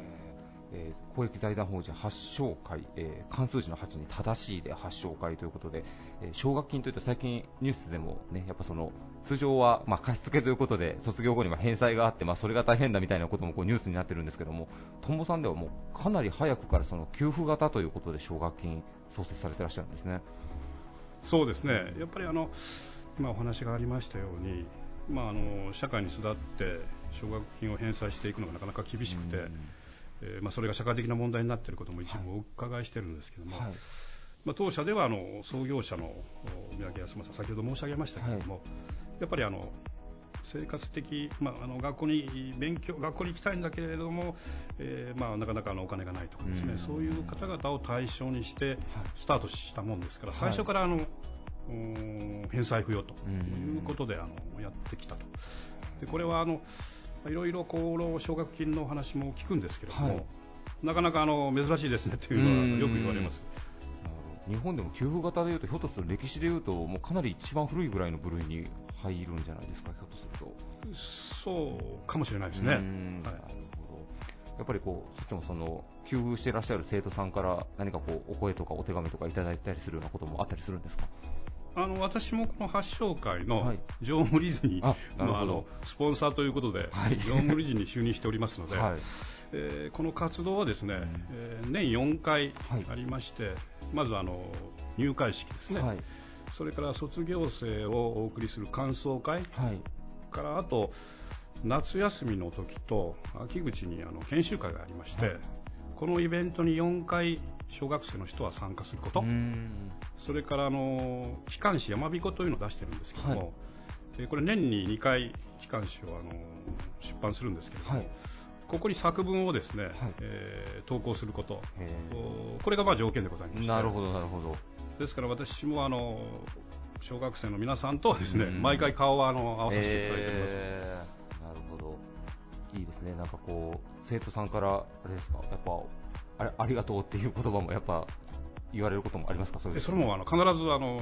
えー公益財団法人発祥会、えー関数字の8に正しいで発祥会ということで、えー奨学金というと最近ニュースでもね、やっぱその通常はまあ貸し付けということで卒業後には返済があって、まあ、それが大変だみたいなこともこうニュースになってるんですけども、とんぼさんではもうかなり早くからその給付型ということで奨学金創設されてらっしゃるんですね。そうですね、やっぱりあの今お話がありましたように、まあ、あの社会に育って奨学金を返済していくのがなかなか厳しくて、えーまあ、それが社会的な問題になっていることも一部お伺いしてるんですけども、はいまあ、当社ではあの創業者の三宅康政先ほど申し上げましたけれども、やっぱりあの生活的、まあ、あの学校に勉強学校に行きたいんだけれども、えーまあ、なかなかあのお金がないとかですね、うんそういう方々を対象にしてスタートしたもんですから、はい最初からあの、返済不要ということであのやってきたと。でこれはあのいろいろこの奨学金のお話も聞くんですけれども、はいなかなかあの珍しいですねというのはうんよく言われます。日本でも給付型でいうと、ひょっとすると歴史でいうと、もうかなり一番古いぐらいの部類に入るんじゃないですか、ひょっとすると。そうかもしれないですね。はいるほど。やっぱりこう、そっちもその、給付していらっしゃる生徒さんから何かこう、お声とかお手紙とかいただいたりするようなこともあったりするんですか？あの私もこの発祥会のはい。常務理事に、あなるほど。まあ、あのスポンサーということで、はい。常務理事に就任しておりますので、はい。えーこの活動はですね、えー年4回はい。ありまして、まずあの入会式ですね、はい。それから卒業生をお送りする感想会。はい。からあと夏休みの時と秋口にあの研修会がありまして、はい。このイベントに4回小学生の人は参加すること、うん。それからあの機関誌「やまびこ」というのを出してるんですけども、はい。えーこれ年に2回機関誌をあの出版するんですけれども、はい。ここに作文をですね、はい。えー投稿すること、これがまあ条件でございまして。ーなるほど、なるほど。ですから私もあの小学生の皆さんとはですね、うん。毎回顔はあの合わさせていただいております、えー。なるほど。いいですね。なんかこう、生徒さんから、あれですか、やっぱ、あれ、ありがとうっていう言葉もやっぱ、言われることもありますか？そういう。でそれもあの必ずあの、ん。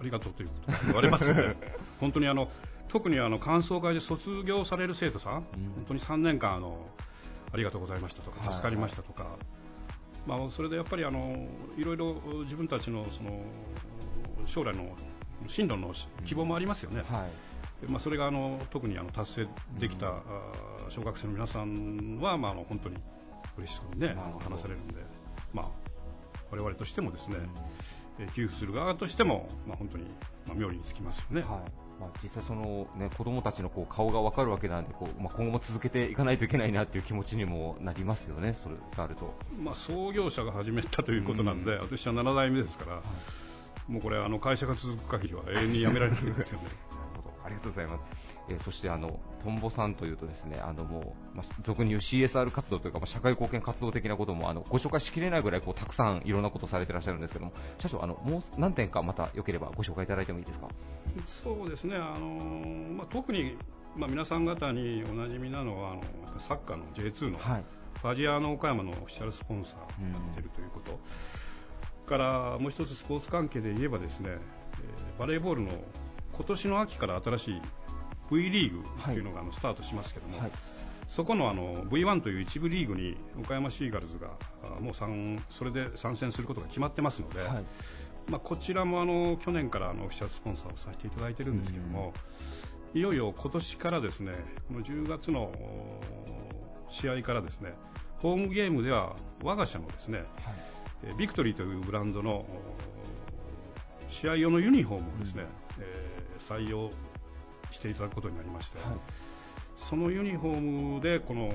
ありがとうということが言われます。の で本当にあの特にあの感想会で卒業される生徒さん、本当に3年間あのありがとうございましたとはい。か助かりましたとか、まあ、それでやっぱりあのいろいろ自分たちのその将来の進路の希望もありますよね、はい。まあ、それがあの特にあの達成できた、小学生の皆さんは、まあ、あの本当に嬉しそうに、ね、あの話されるんで、まあ、我々としてもですね、えー給付する側としても、まあ、本当に、まあ、妙利につきますよね。はいまあ、実際その、ね、子供たちのこう顔が分かるわけなんでこう、まあ、今後も続けていかないといけないなっていう気持ちにもなりますよね、それがあると。まあ、創業者が始めたということなんで、私は7代目ですから、もうこれあの会社が続く限りは永遠にやめられないんですよね。なるほど、ありがとうございます。えーそしてあのトンボさんというとですね、あのもうまあ俗に言う CSR 活動というか、まあ、社会貢献活動的なこともあのご紹介しきれないぐらいこうたくさんいろんなことをされていらっしゃるんですけども、社長あのもう何点かまたよければご紹介いただいてもいいですか？そうですね、あのまあ、特に、まあ、皆さん方におなじみなのはあのサッカーの J2 の、はい。ファジアーノ岡山のオフィシャルスポンサーになっているということ、からもう一つスポーツ関係で言えばですね、えーバレーボールの今年の秋から新しい V リーグというのがあのスタートしますけども、はい。そこのあの V1 という一部リーグに岡山シーガルズがあもう参それで参戦することが決まってますので、はい。まあ、こちらもあの去年からあのオフィシャルスポンサーをさせていただいてるんですけども、い。よいよ今年からですねこの10月のお試合からですねホームゲームでは我が社のですね、えービクトリーというブランドのお試合用のユニフォームをですね、えー採用していただくことになりまして、そのユニフォームでこの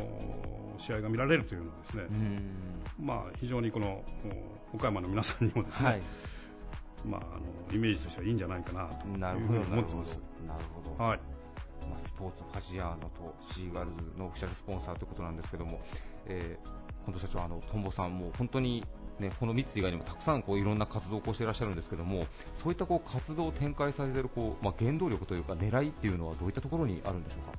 試合が見られるというのはですね、まあ、非常にこのお岡山の皆さんにもですね、はい。まあ、あのイメージとしてはいいんじゃないかなというふうに思ってます。なるほどはい。まあスポーツファジアーノとシーガルズのオフィシャルスポンサーということなんですけども、えー、近藤社長、あのトンボさんも本当に、ね、この3つ以外にもたくさんこういろんな活動をこうしていらっしゃるんですけども、そういったこう活動を展開されているこう、まあ、原動力というか、狙いっていうのはどういったところにあるんでしょうか？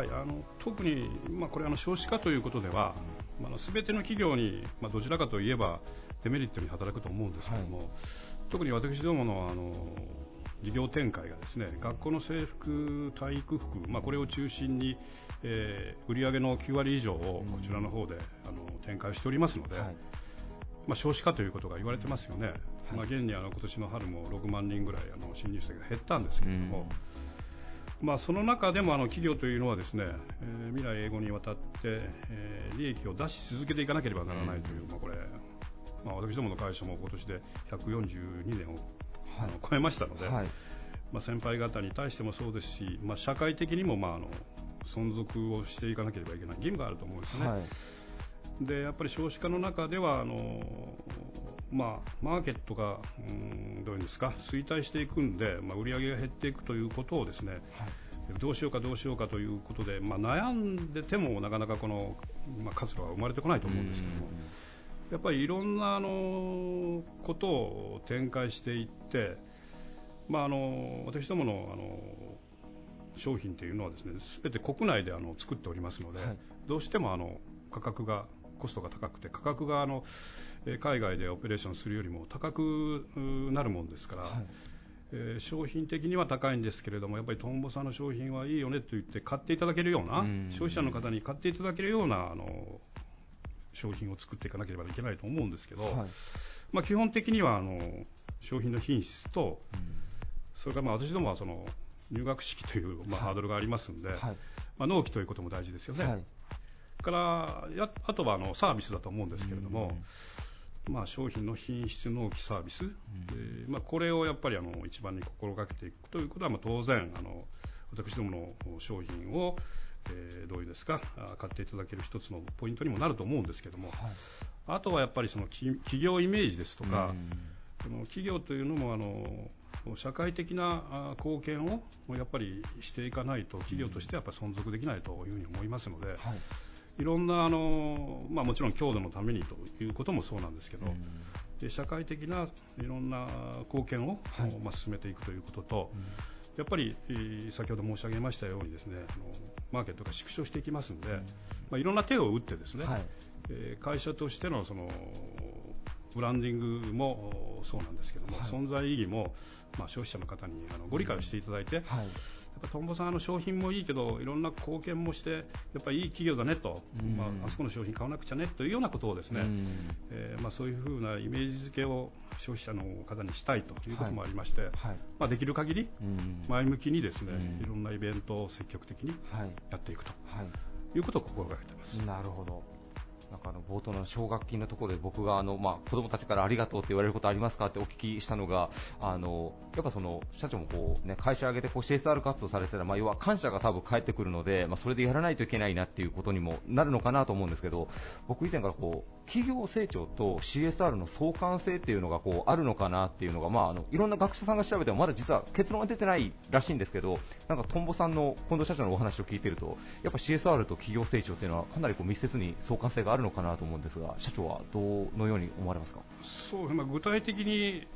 はい、あの特に、まあ、これあの少子化ということでは、まあ、全ての企業に、まあ、どちらかといえばデメリットに働くと思うんですけども、特に私どものあの事業展開がですね学校の制服、体育服、まあ、これを中心に、えー売上の9割以上をこちらの方で、あの展開しておりますので、はいまあ、少子化ということが言われてますよね、まあ、現にあの今年の春も6万人ぐらいあの新入生が減ったんですけれども、まあ、その中でもあの企業というのはですね、えー未来永劫にわたって、えー利益を出し続けていかなければならないという、まあ、これ、まあ、私どもの会社も今年で142年を、あの超えましたので、はい。まあ、先輩方に対してもそうですし、まあ、社会的にも、まあ、あの存続をしていかなければいけない義務があると思うんですね。はいでやっぱり少子化の中ではあの、まあ、マーケットがうんどういうんですか衰退していくんで、まあ、売り上げが減っていくということをですね、どうしようかどうしようかということで、まあ、悩んでてもなかなかこの、まあ、活路は生まれてこないと思うんですけども。やっぱりいろんなあのことを展開していって、まあ、あの私どものあの商品というのはですね全て国内であの作っておりますので、はいどうしてもあの価格がコストが高くて価格があのえー海外でオペレーションするよりも高くうなるもんですから、えー商品的には高いんですけれどもやっぱりトンボさんの商品はいいよねと言って買っていただけるようなうん。消費者の方に買っていただけるようなあの商品を作っていかなければいけないと思うんですけど、はい。まあ、基本的にはあの商品の品質と、それからまあ私どもはその入学式というまあハードルがありますので、はい。まあ、納期ということも大事ですよね。はいからやあとはあのサービスだと思うんですけれども、まあ、商品の品質、納期、サービス、えーまあ、これをやっぱりあの一番に心がけていくということは、まあ、当然あの、私どもの商品を、えーどういうですかあ買っていただける一つのポイントにもなると思うんですけども、あとはやっぱりそのき企業イメージですとか、その企業というのもあの社会的なあ貢献をやっぱりしていかないと企業としてはやっぱ存続できないというふうに思いますので、いろんなあの、まあ、もちろん強度のためにということもそうなんですけど、で社会的ないろんな貢献を、まあ、進めていくということと、やっぱり、えー先ほど申し上げましたようにですねあのマーケットが縮小していきますので、まあ、いろんな手を打ってですね、はい。えー会社としてのそのブランディングもそうなんですけども、存在意義も、まあ、消費者の方にあのご理解をしていただいて、やっぱトンボさんあの商品もいいけどいろんな貢献もしてやっぱりいい企業だねと、まあ、あそこの商品買わなくちゃねというようなことをですね、えーまあ、そういうふうなイメージ付けを消費者の方にしたいということもありまして、まあ、できる限り前向きにですね、いろんなイベントを積極的にやっていくとい。うことを心がけています。なるほどなんかあの冒頭の奨学金のところで僕があの、まあ、子供たちからありがとうって言われることありますかってお聞きしたのがあのやっぱその社長もこう、ね、会社を挙げてこう CSR 活動されてたら、まあ、要は感謝が多分返ってくるので、まあ、それでやらないといけないなっていうことにもなるのかなと思うんですけど僕以前からこう企業成長と CSR の相関性っていうのがこうあるのかなっていうのが、まあ、あのいろんな学者さんが調べてもまだ実は結論が出てないらしいんですけどなんかトンボさんの近藤社長のお話を聞いてるとやっぱ CSR と企業成長っていうのはかなりこう密接に相関性があるのかなと思うんですが社長はどのように思われますか？そうまあ、具体的に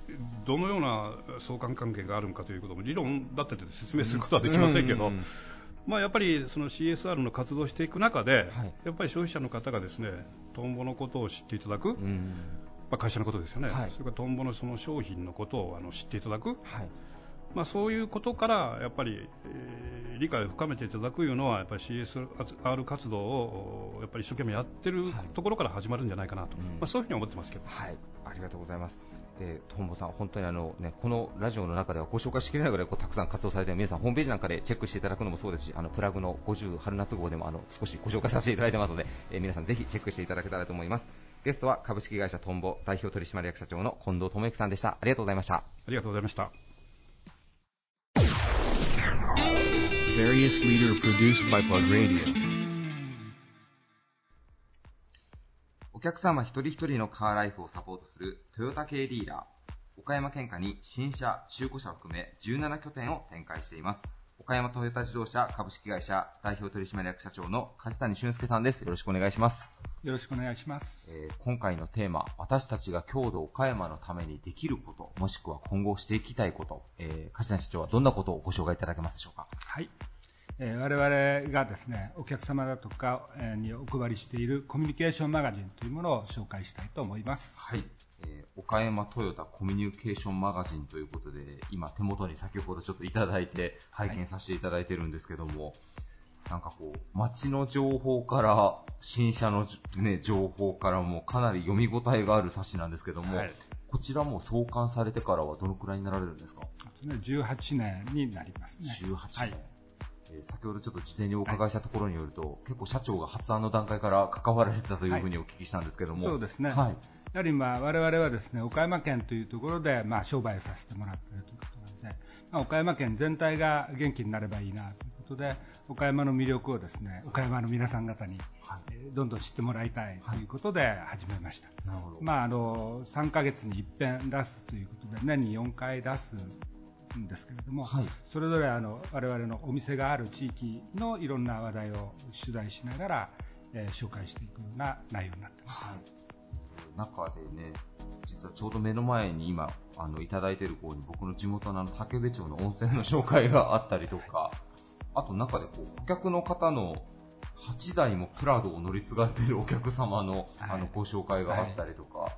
どのような相関関係があるのかということも理論立てて説明することはできませんけど、うんうんうんまあ、やっぱりその CSR の活動をしていく中で、やっぱり消費者の方がですねトンボのことを知っていただく、まあ、会社のことですよね、はい。それからトンボのその商品のことをあの知っていただく、まあ、そういうことからやっぱり、えー理解を深めていただくいうのはやっぱり CSR 活動をやっぱり一生懸命やってるところから始まるんじゃないかなと、うん。まあ、そういうふうに思ってますけど。はい、ありがとうございます。えー、トンボさん、本当にあの、ね、このラジオの中ではご紹介しきれないぐらいこうたくさん活動されて皆さんホームページなんかでチェックしていただくのもそうですし、あのプラグの50春夏号でもあの少しご紹介させていただいてますので、えー皆さんぜひチェックしていただけたらと思います。ゲストは株式会社トンボ代表取締役社長の近藤智之さんでした。ありがとうございました。ありがとうございました。Various leader produced by Plug Radio. 客様一人一人のカーライフをサポートするトヨタ系ディーラー。岡山県下に新車、中古車を含め17拠点を展開しています。岡山トヨタ自動車株式会社代表取締役社長の梶谷俊介さんです。よろしくお願いします。よろしくお願いします。えー今回のテーマ、私たちが郷土岡山のためにできること、もしくは今後していきたいこと、えー、梶谷社長はどんなことをご紹介いただけますでしょうか？はい。えー我々がですね、お客様だとかえーにお配りしているコミュニケーションマガジンというものを紹介したいと思います。はい。えー岡山トヨタコミュニケーションマガジンということで、今手元に先ほどちょっといただいて拝見させていただいてるんですけども、なんかこう、街の情報から、新車の、ね、情報からもかなり読み応えがある冊子なんですけども、はいこちらも創刊されてからはどのくらいになられるんですか？18年になりますね。18年、はい。えー先ほどちょっと事前にお伺いしたところによると、結構社長が発案の段階から関わられてたというふうにお聞きしたんですけども、そうですね。はい。やはりまあ我々はですね、岡山県というところでまあ商売をさせてもらっているということなので、まあ、岡山県全体が元気になればいいなということで、岡山の魅力をですね、岡山の皆さん方にえーどんどん知ってもらいたいということで始めました。なるほど。まあ、あの3ヶ月に一遍出すということで年に4回出すんですけれども、はい。それぞれあの我々のお店がある地域のいろんな話題を取材しながら、えー紹介していくような内容になっています。中でね、実はちょうど目の前に今、あの、いただいてる方に僕の地元のあの、竹部町の温泉の紹介があったりとか、あと中でこう、顧客の方の8台もプラドを乗り継がれてるお客様の、あの、ご紹介があったりとか、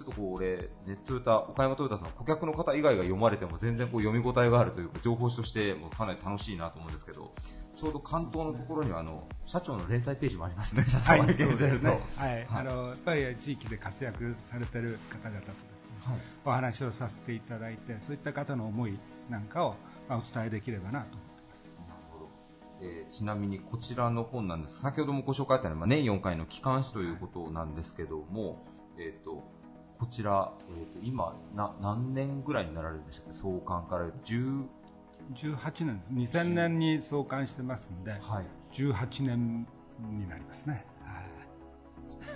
ちょっとこう、俺、ね、トヨタ、岡山トヨタさんの顧客の方以外が読まれても全然こう読み応えがあるというか、情報誌としてもかなり楽しいなと思うんですけど、ちょうど関東のところにはあの、社長の連載ページもありますね、社長がはい、そうですね。はい、はいあのやっぱり地域で活躍されている方々とですね、はいお話をさせていただいて、そういった方の思いなんかを、まあ、お伝えできればなと思ってます。なるほど。えーちなみにこちらの本なんです先ほどもご紹介あったように、まあ、年4回の機関誌ということなんですけども、えっ、と、こちら、えーと今な、何年ぐらいになられるんでしたっけ？創刊から10、18年です。2000年に創刊してますんで、はい。18年になりますね。はい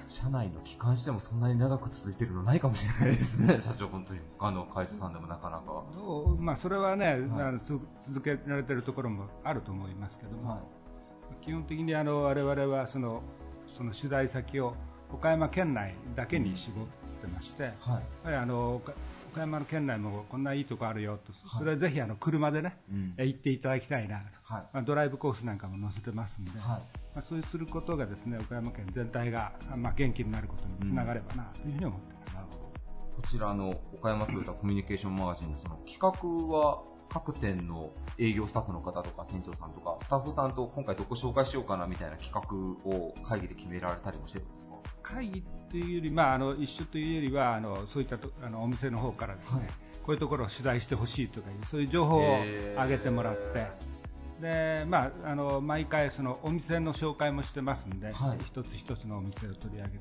社内の機関誌でもそんなに長く続いてるのないかもしれないですね、社長、本当に。他の会社さんでもなかなか。どうまあ、それはね、あのつ続けられてるところもあると思いますけども、基本的にあの我々はそのその取材先を岡山県内だけに絞ってまして、はい。あの岡岡山の県内もこんないいとこあるよと、それはぜひあの車でね、うんえ行っていただきたいなと、はい。まあ、ドライブコースなんかも載せてますんで、はい。まあ、そうすることがですね岡山県全体が、まあ、元気になることにつながればなというふうに思ってます。なるほど。こちらの岡山トヨタコミュニケーションマガジンのその企画は各店の営業スタッフの方とか店長さんとかスタッフさんと今回どこ紹介しようかなみたいな企画を会議で決められたりもしてるんですか？会議というより、まあ、あの一緒というよりはあのそういったとあのお店の方からですね、はい。こういうところを取材してほしいとかいうそういう情報を上げてもらってで、まあ、あの毎回そのお店の紹介もしてますんで、はい。一つ一つのお店を取り上げて、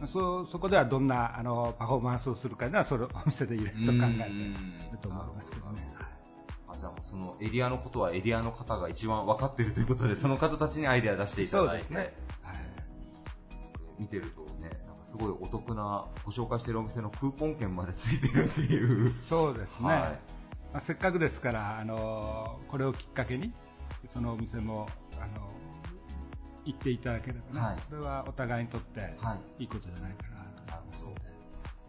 まあ、そそこではどんなあのパフォーマンスをするかはそれをお店でいろいろと考えていると思いますけどね。あじゃあそのエリアのことはエリアの方が一番分かっているということでその方たちにアイデア出していただいて。そうですね。はい見てるとねなんかすごいお得なご紹介しているお店のクーポン券までついてるっていう。そうですね、はい。まあ、せっかくですから、あのこれをきっかけにそのお店も、あの行っていただければね、はい。それはお互いにとってはい。いいことじゃないかな。と思いますので、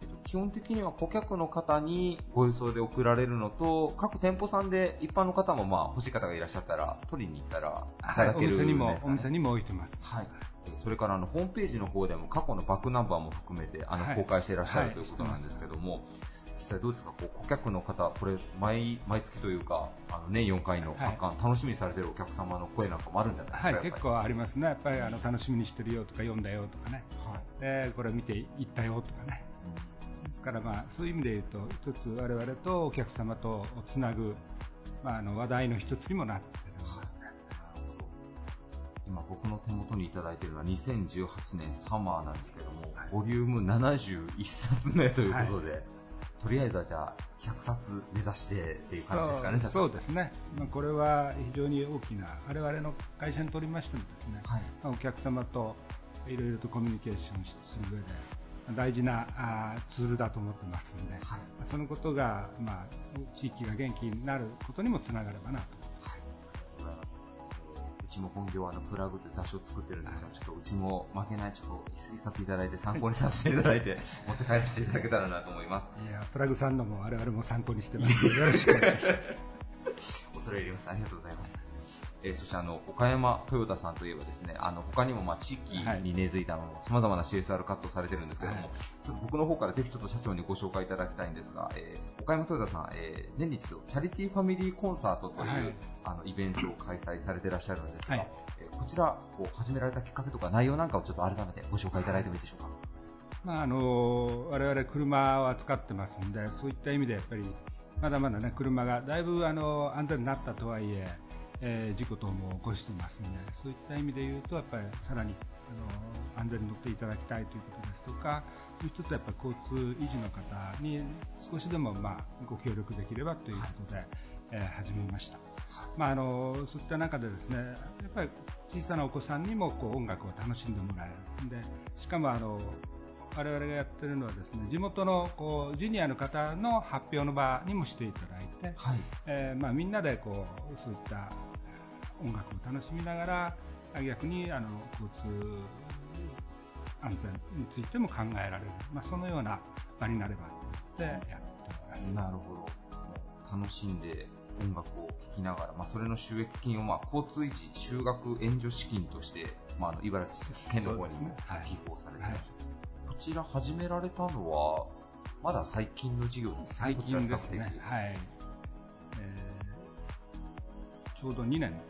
えっと基本的には顧客の方にご輸送で送られるのと各店舗さんで一般の方もまあ欲しい方がいらっしゃったら取りに行ったらいたはい、おだけるんですか、ね店にもお店にも置いてます。はい。えーそれからあのホームページの方でも過去のバックナンバーも含めてあの、はい。公開していらっしゃるはい。ということなんですけども、際どうですか、こう顧客の方、これ毎、毎月というか、あの年4回の発刊、楽しみにされてるお客様の声なんかもあるんじゃないですか、はい、結構ありますね、やっぱりあの楽しみにしてるよとか、読んだよとかね、はい、でこれ見ていったよとかね、うん、ですから、まあ、そういう意味で言うと、一つ我々とお客様とつなぐ、まあ、あの話題の一つにもなっ今、僕の手元にいただいているのは2018年サマーなんですけども、はい、ボリューム71冊目ということで。とりあえずはじゃあ100冊目指してっていう感じですかね、そうですね、まあ、これは非常に大きな、我々の会社にとりましてもですね、はい、まあ、お客様といろいろとコミュニケーションする上で、大事なあツールだと思ってますので、はい、そのことが、まあ、地域が元気になることにもつながればなとちも本業はあのプラグって雑誌を作ってるんですが、ちょっとうちも負けないちょっと一冊いただいて参考にさせていただいて、持って帰らせていただけたらなと思います。いや、プラグさんのも我々も参考にしてますよろしくお願いします。恐れ入ります。ありがとうございます。えー、そしてあの岡山トヨタさんといえばですねあの他にもまあ地域に根付いたさまざまな CSR 活動されてるんですけども、はい、僕の方からぜひちょっと社長にご紹介いただきたいんですが、えー、岡山トヨタさん、えー、年に一度チャリティーファミリーコンサートという、はい、あのイベントを開催されていらっしゃるんですが、はい、えー、こちらこう始められたきっかけとか内容なんかをちょっと改めてご紹介いただいてもいいでしょうか？まああの我々車を扱ってますんでそういった意味でやっぱりまだまだね車がだいぶあの安全になったとはいええー、事故等も起こしてますので、そういった意味で言うと、やっぱりさらにあの安全に乗っていただきたいということですとか、もう一つはやっぱり交通維持の方に少しでもまあご協力できればということで、はい、えー、始めました。まあ、あのそういった中でですねやっぱり小さなお子さんにもこう音楽を楽しんでもらえるでしかもあの我々がやってるのはですね地元のこうジュニアの方の発表の場にもしていただいて、はい、えー、まあ、みんなでこうそういった音楽を楽しみながら逆にあの交通安全についても考えられる、まあ、そのような場になればと思ってやっております。なるほど。楽しんで音楽を聴きながら、まあ、それの収益金をまあ交通維持修学援助資金として、まあ、あの茨城県の方にも寄付をされていましこちら始められたのはまだ最近の事業です最近ですね。はい、えー、ちょうど2年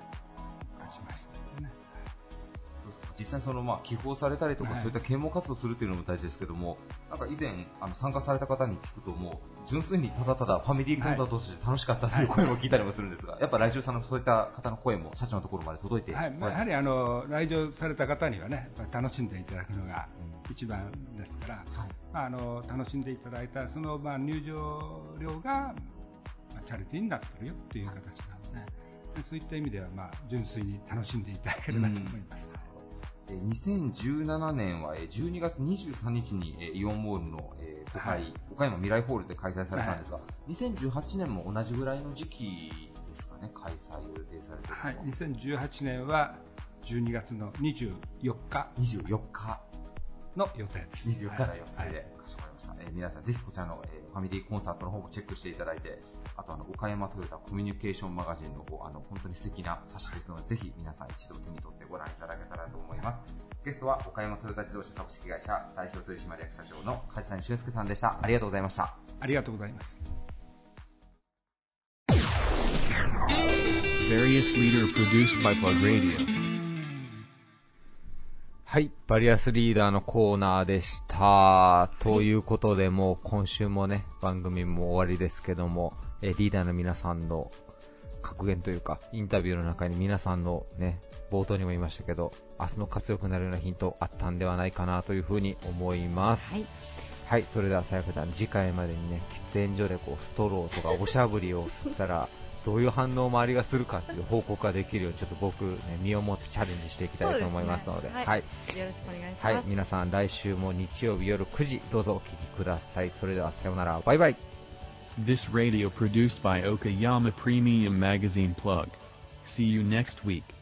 実際そのまあ寄付をされたりとか、はい、そういった啓蒙活動するっていうのも大事ですけども、なんか以前あの参加された方に聞くともう純粋にただただファミリーコンサートとして楽しかったという声も聞いたりもするんですが、はい、やっぱ来場者のそういった方の声も社長のところまで届いて、はい、やはりあの来場された方にはね楽しんでいただくのが一番ですから、はい、まあ、あの楽しんでいただいたそのまあ入場料がチャリティーになってるよっていう形なので、そういった意味ではまあ純粋に楽しんでいただければと思います。うん2017年は12月23日にイオンモールの5階、はい、岡山未来ホールで開催されたんですが、はい、2018年も同じぐらいの時期ですかね、開催を予定されては。い、2018年は12月の24日。24日の予定です。24日の予定で、かしこまりました。えー、皆さんぜひこちらの、えー、ファミリーコンサートの方もチェックしていただいて、あとあの、岡山トヨタコミュニケーションマガジンの方、あの、本当に素敵な冊子ですので、ぜひ皆さん一度手に取ってご覧いただけたらと思います。ゲストは岡山トヨタ自動車株式会社代表取締役社長の梶谷俊介さんでした。ありがとうございました。ありがとうございます。Various leader produced by Plug Radio. はい、バリアスリーダーのコーナーでした。ということで、もう今週もね、番組も終わりですけども、えリーダーの皆さんの格言というか、インタビューの中に皆さんのね、冒頭にも言いましたけど、明日の活力になるようなヒントあったんではないかなというふうに思います。はい、はい、それではさやかちゃん、次回までにね、喫煙所でこうストローとかおしゃぶりを吸ったら、どういう反応を周りがするかっていう報告ができるようにちょっと僕、ね、身をもってチャレンジしていきたいと思いますので、でね、はい、よろしくお願いします、はい、皆さん来週も日曜日夜9時どうぞお聞きください。それではさようなら。バイバイ。This radio produced by Okayama Premium Magazine Plug. See you next week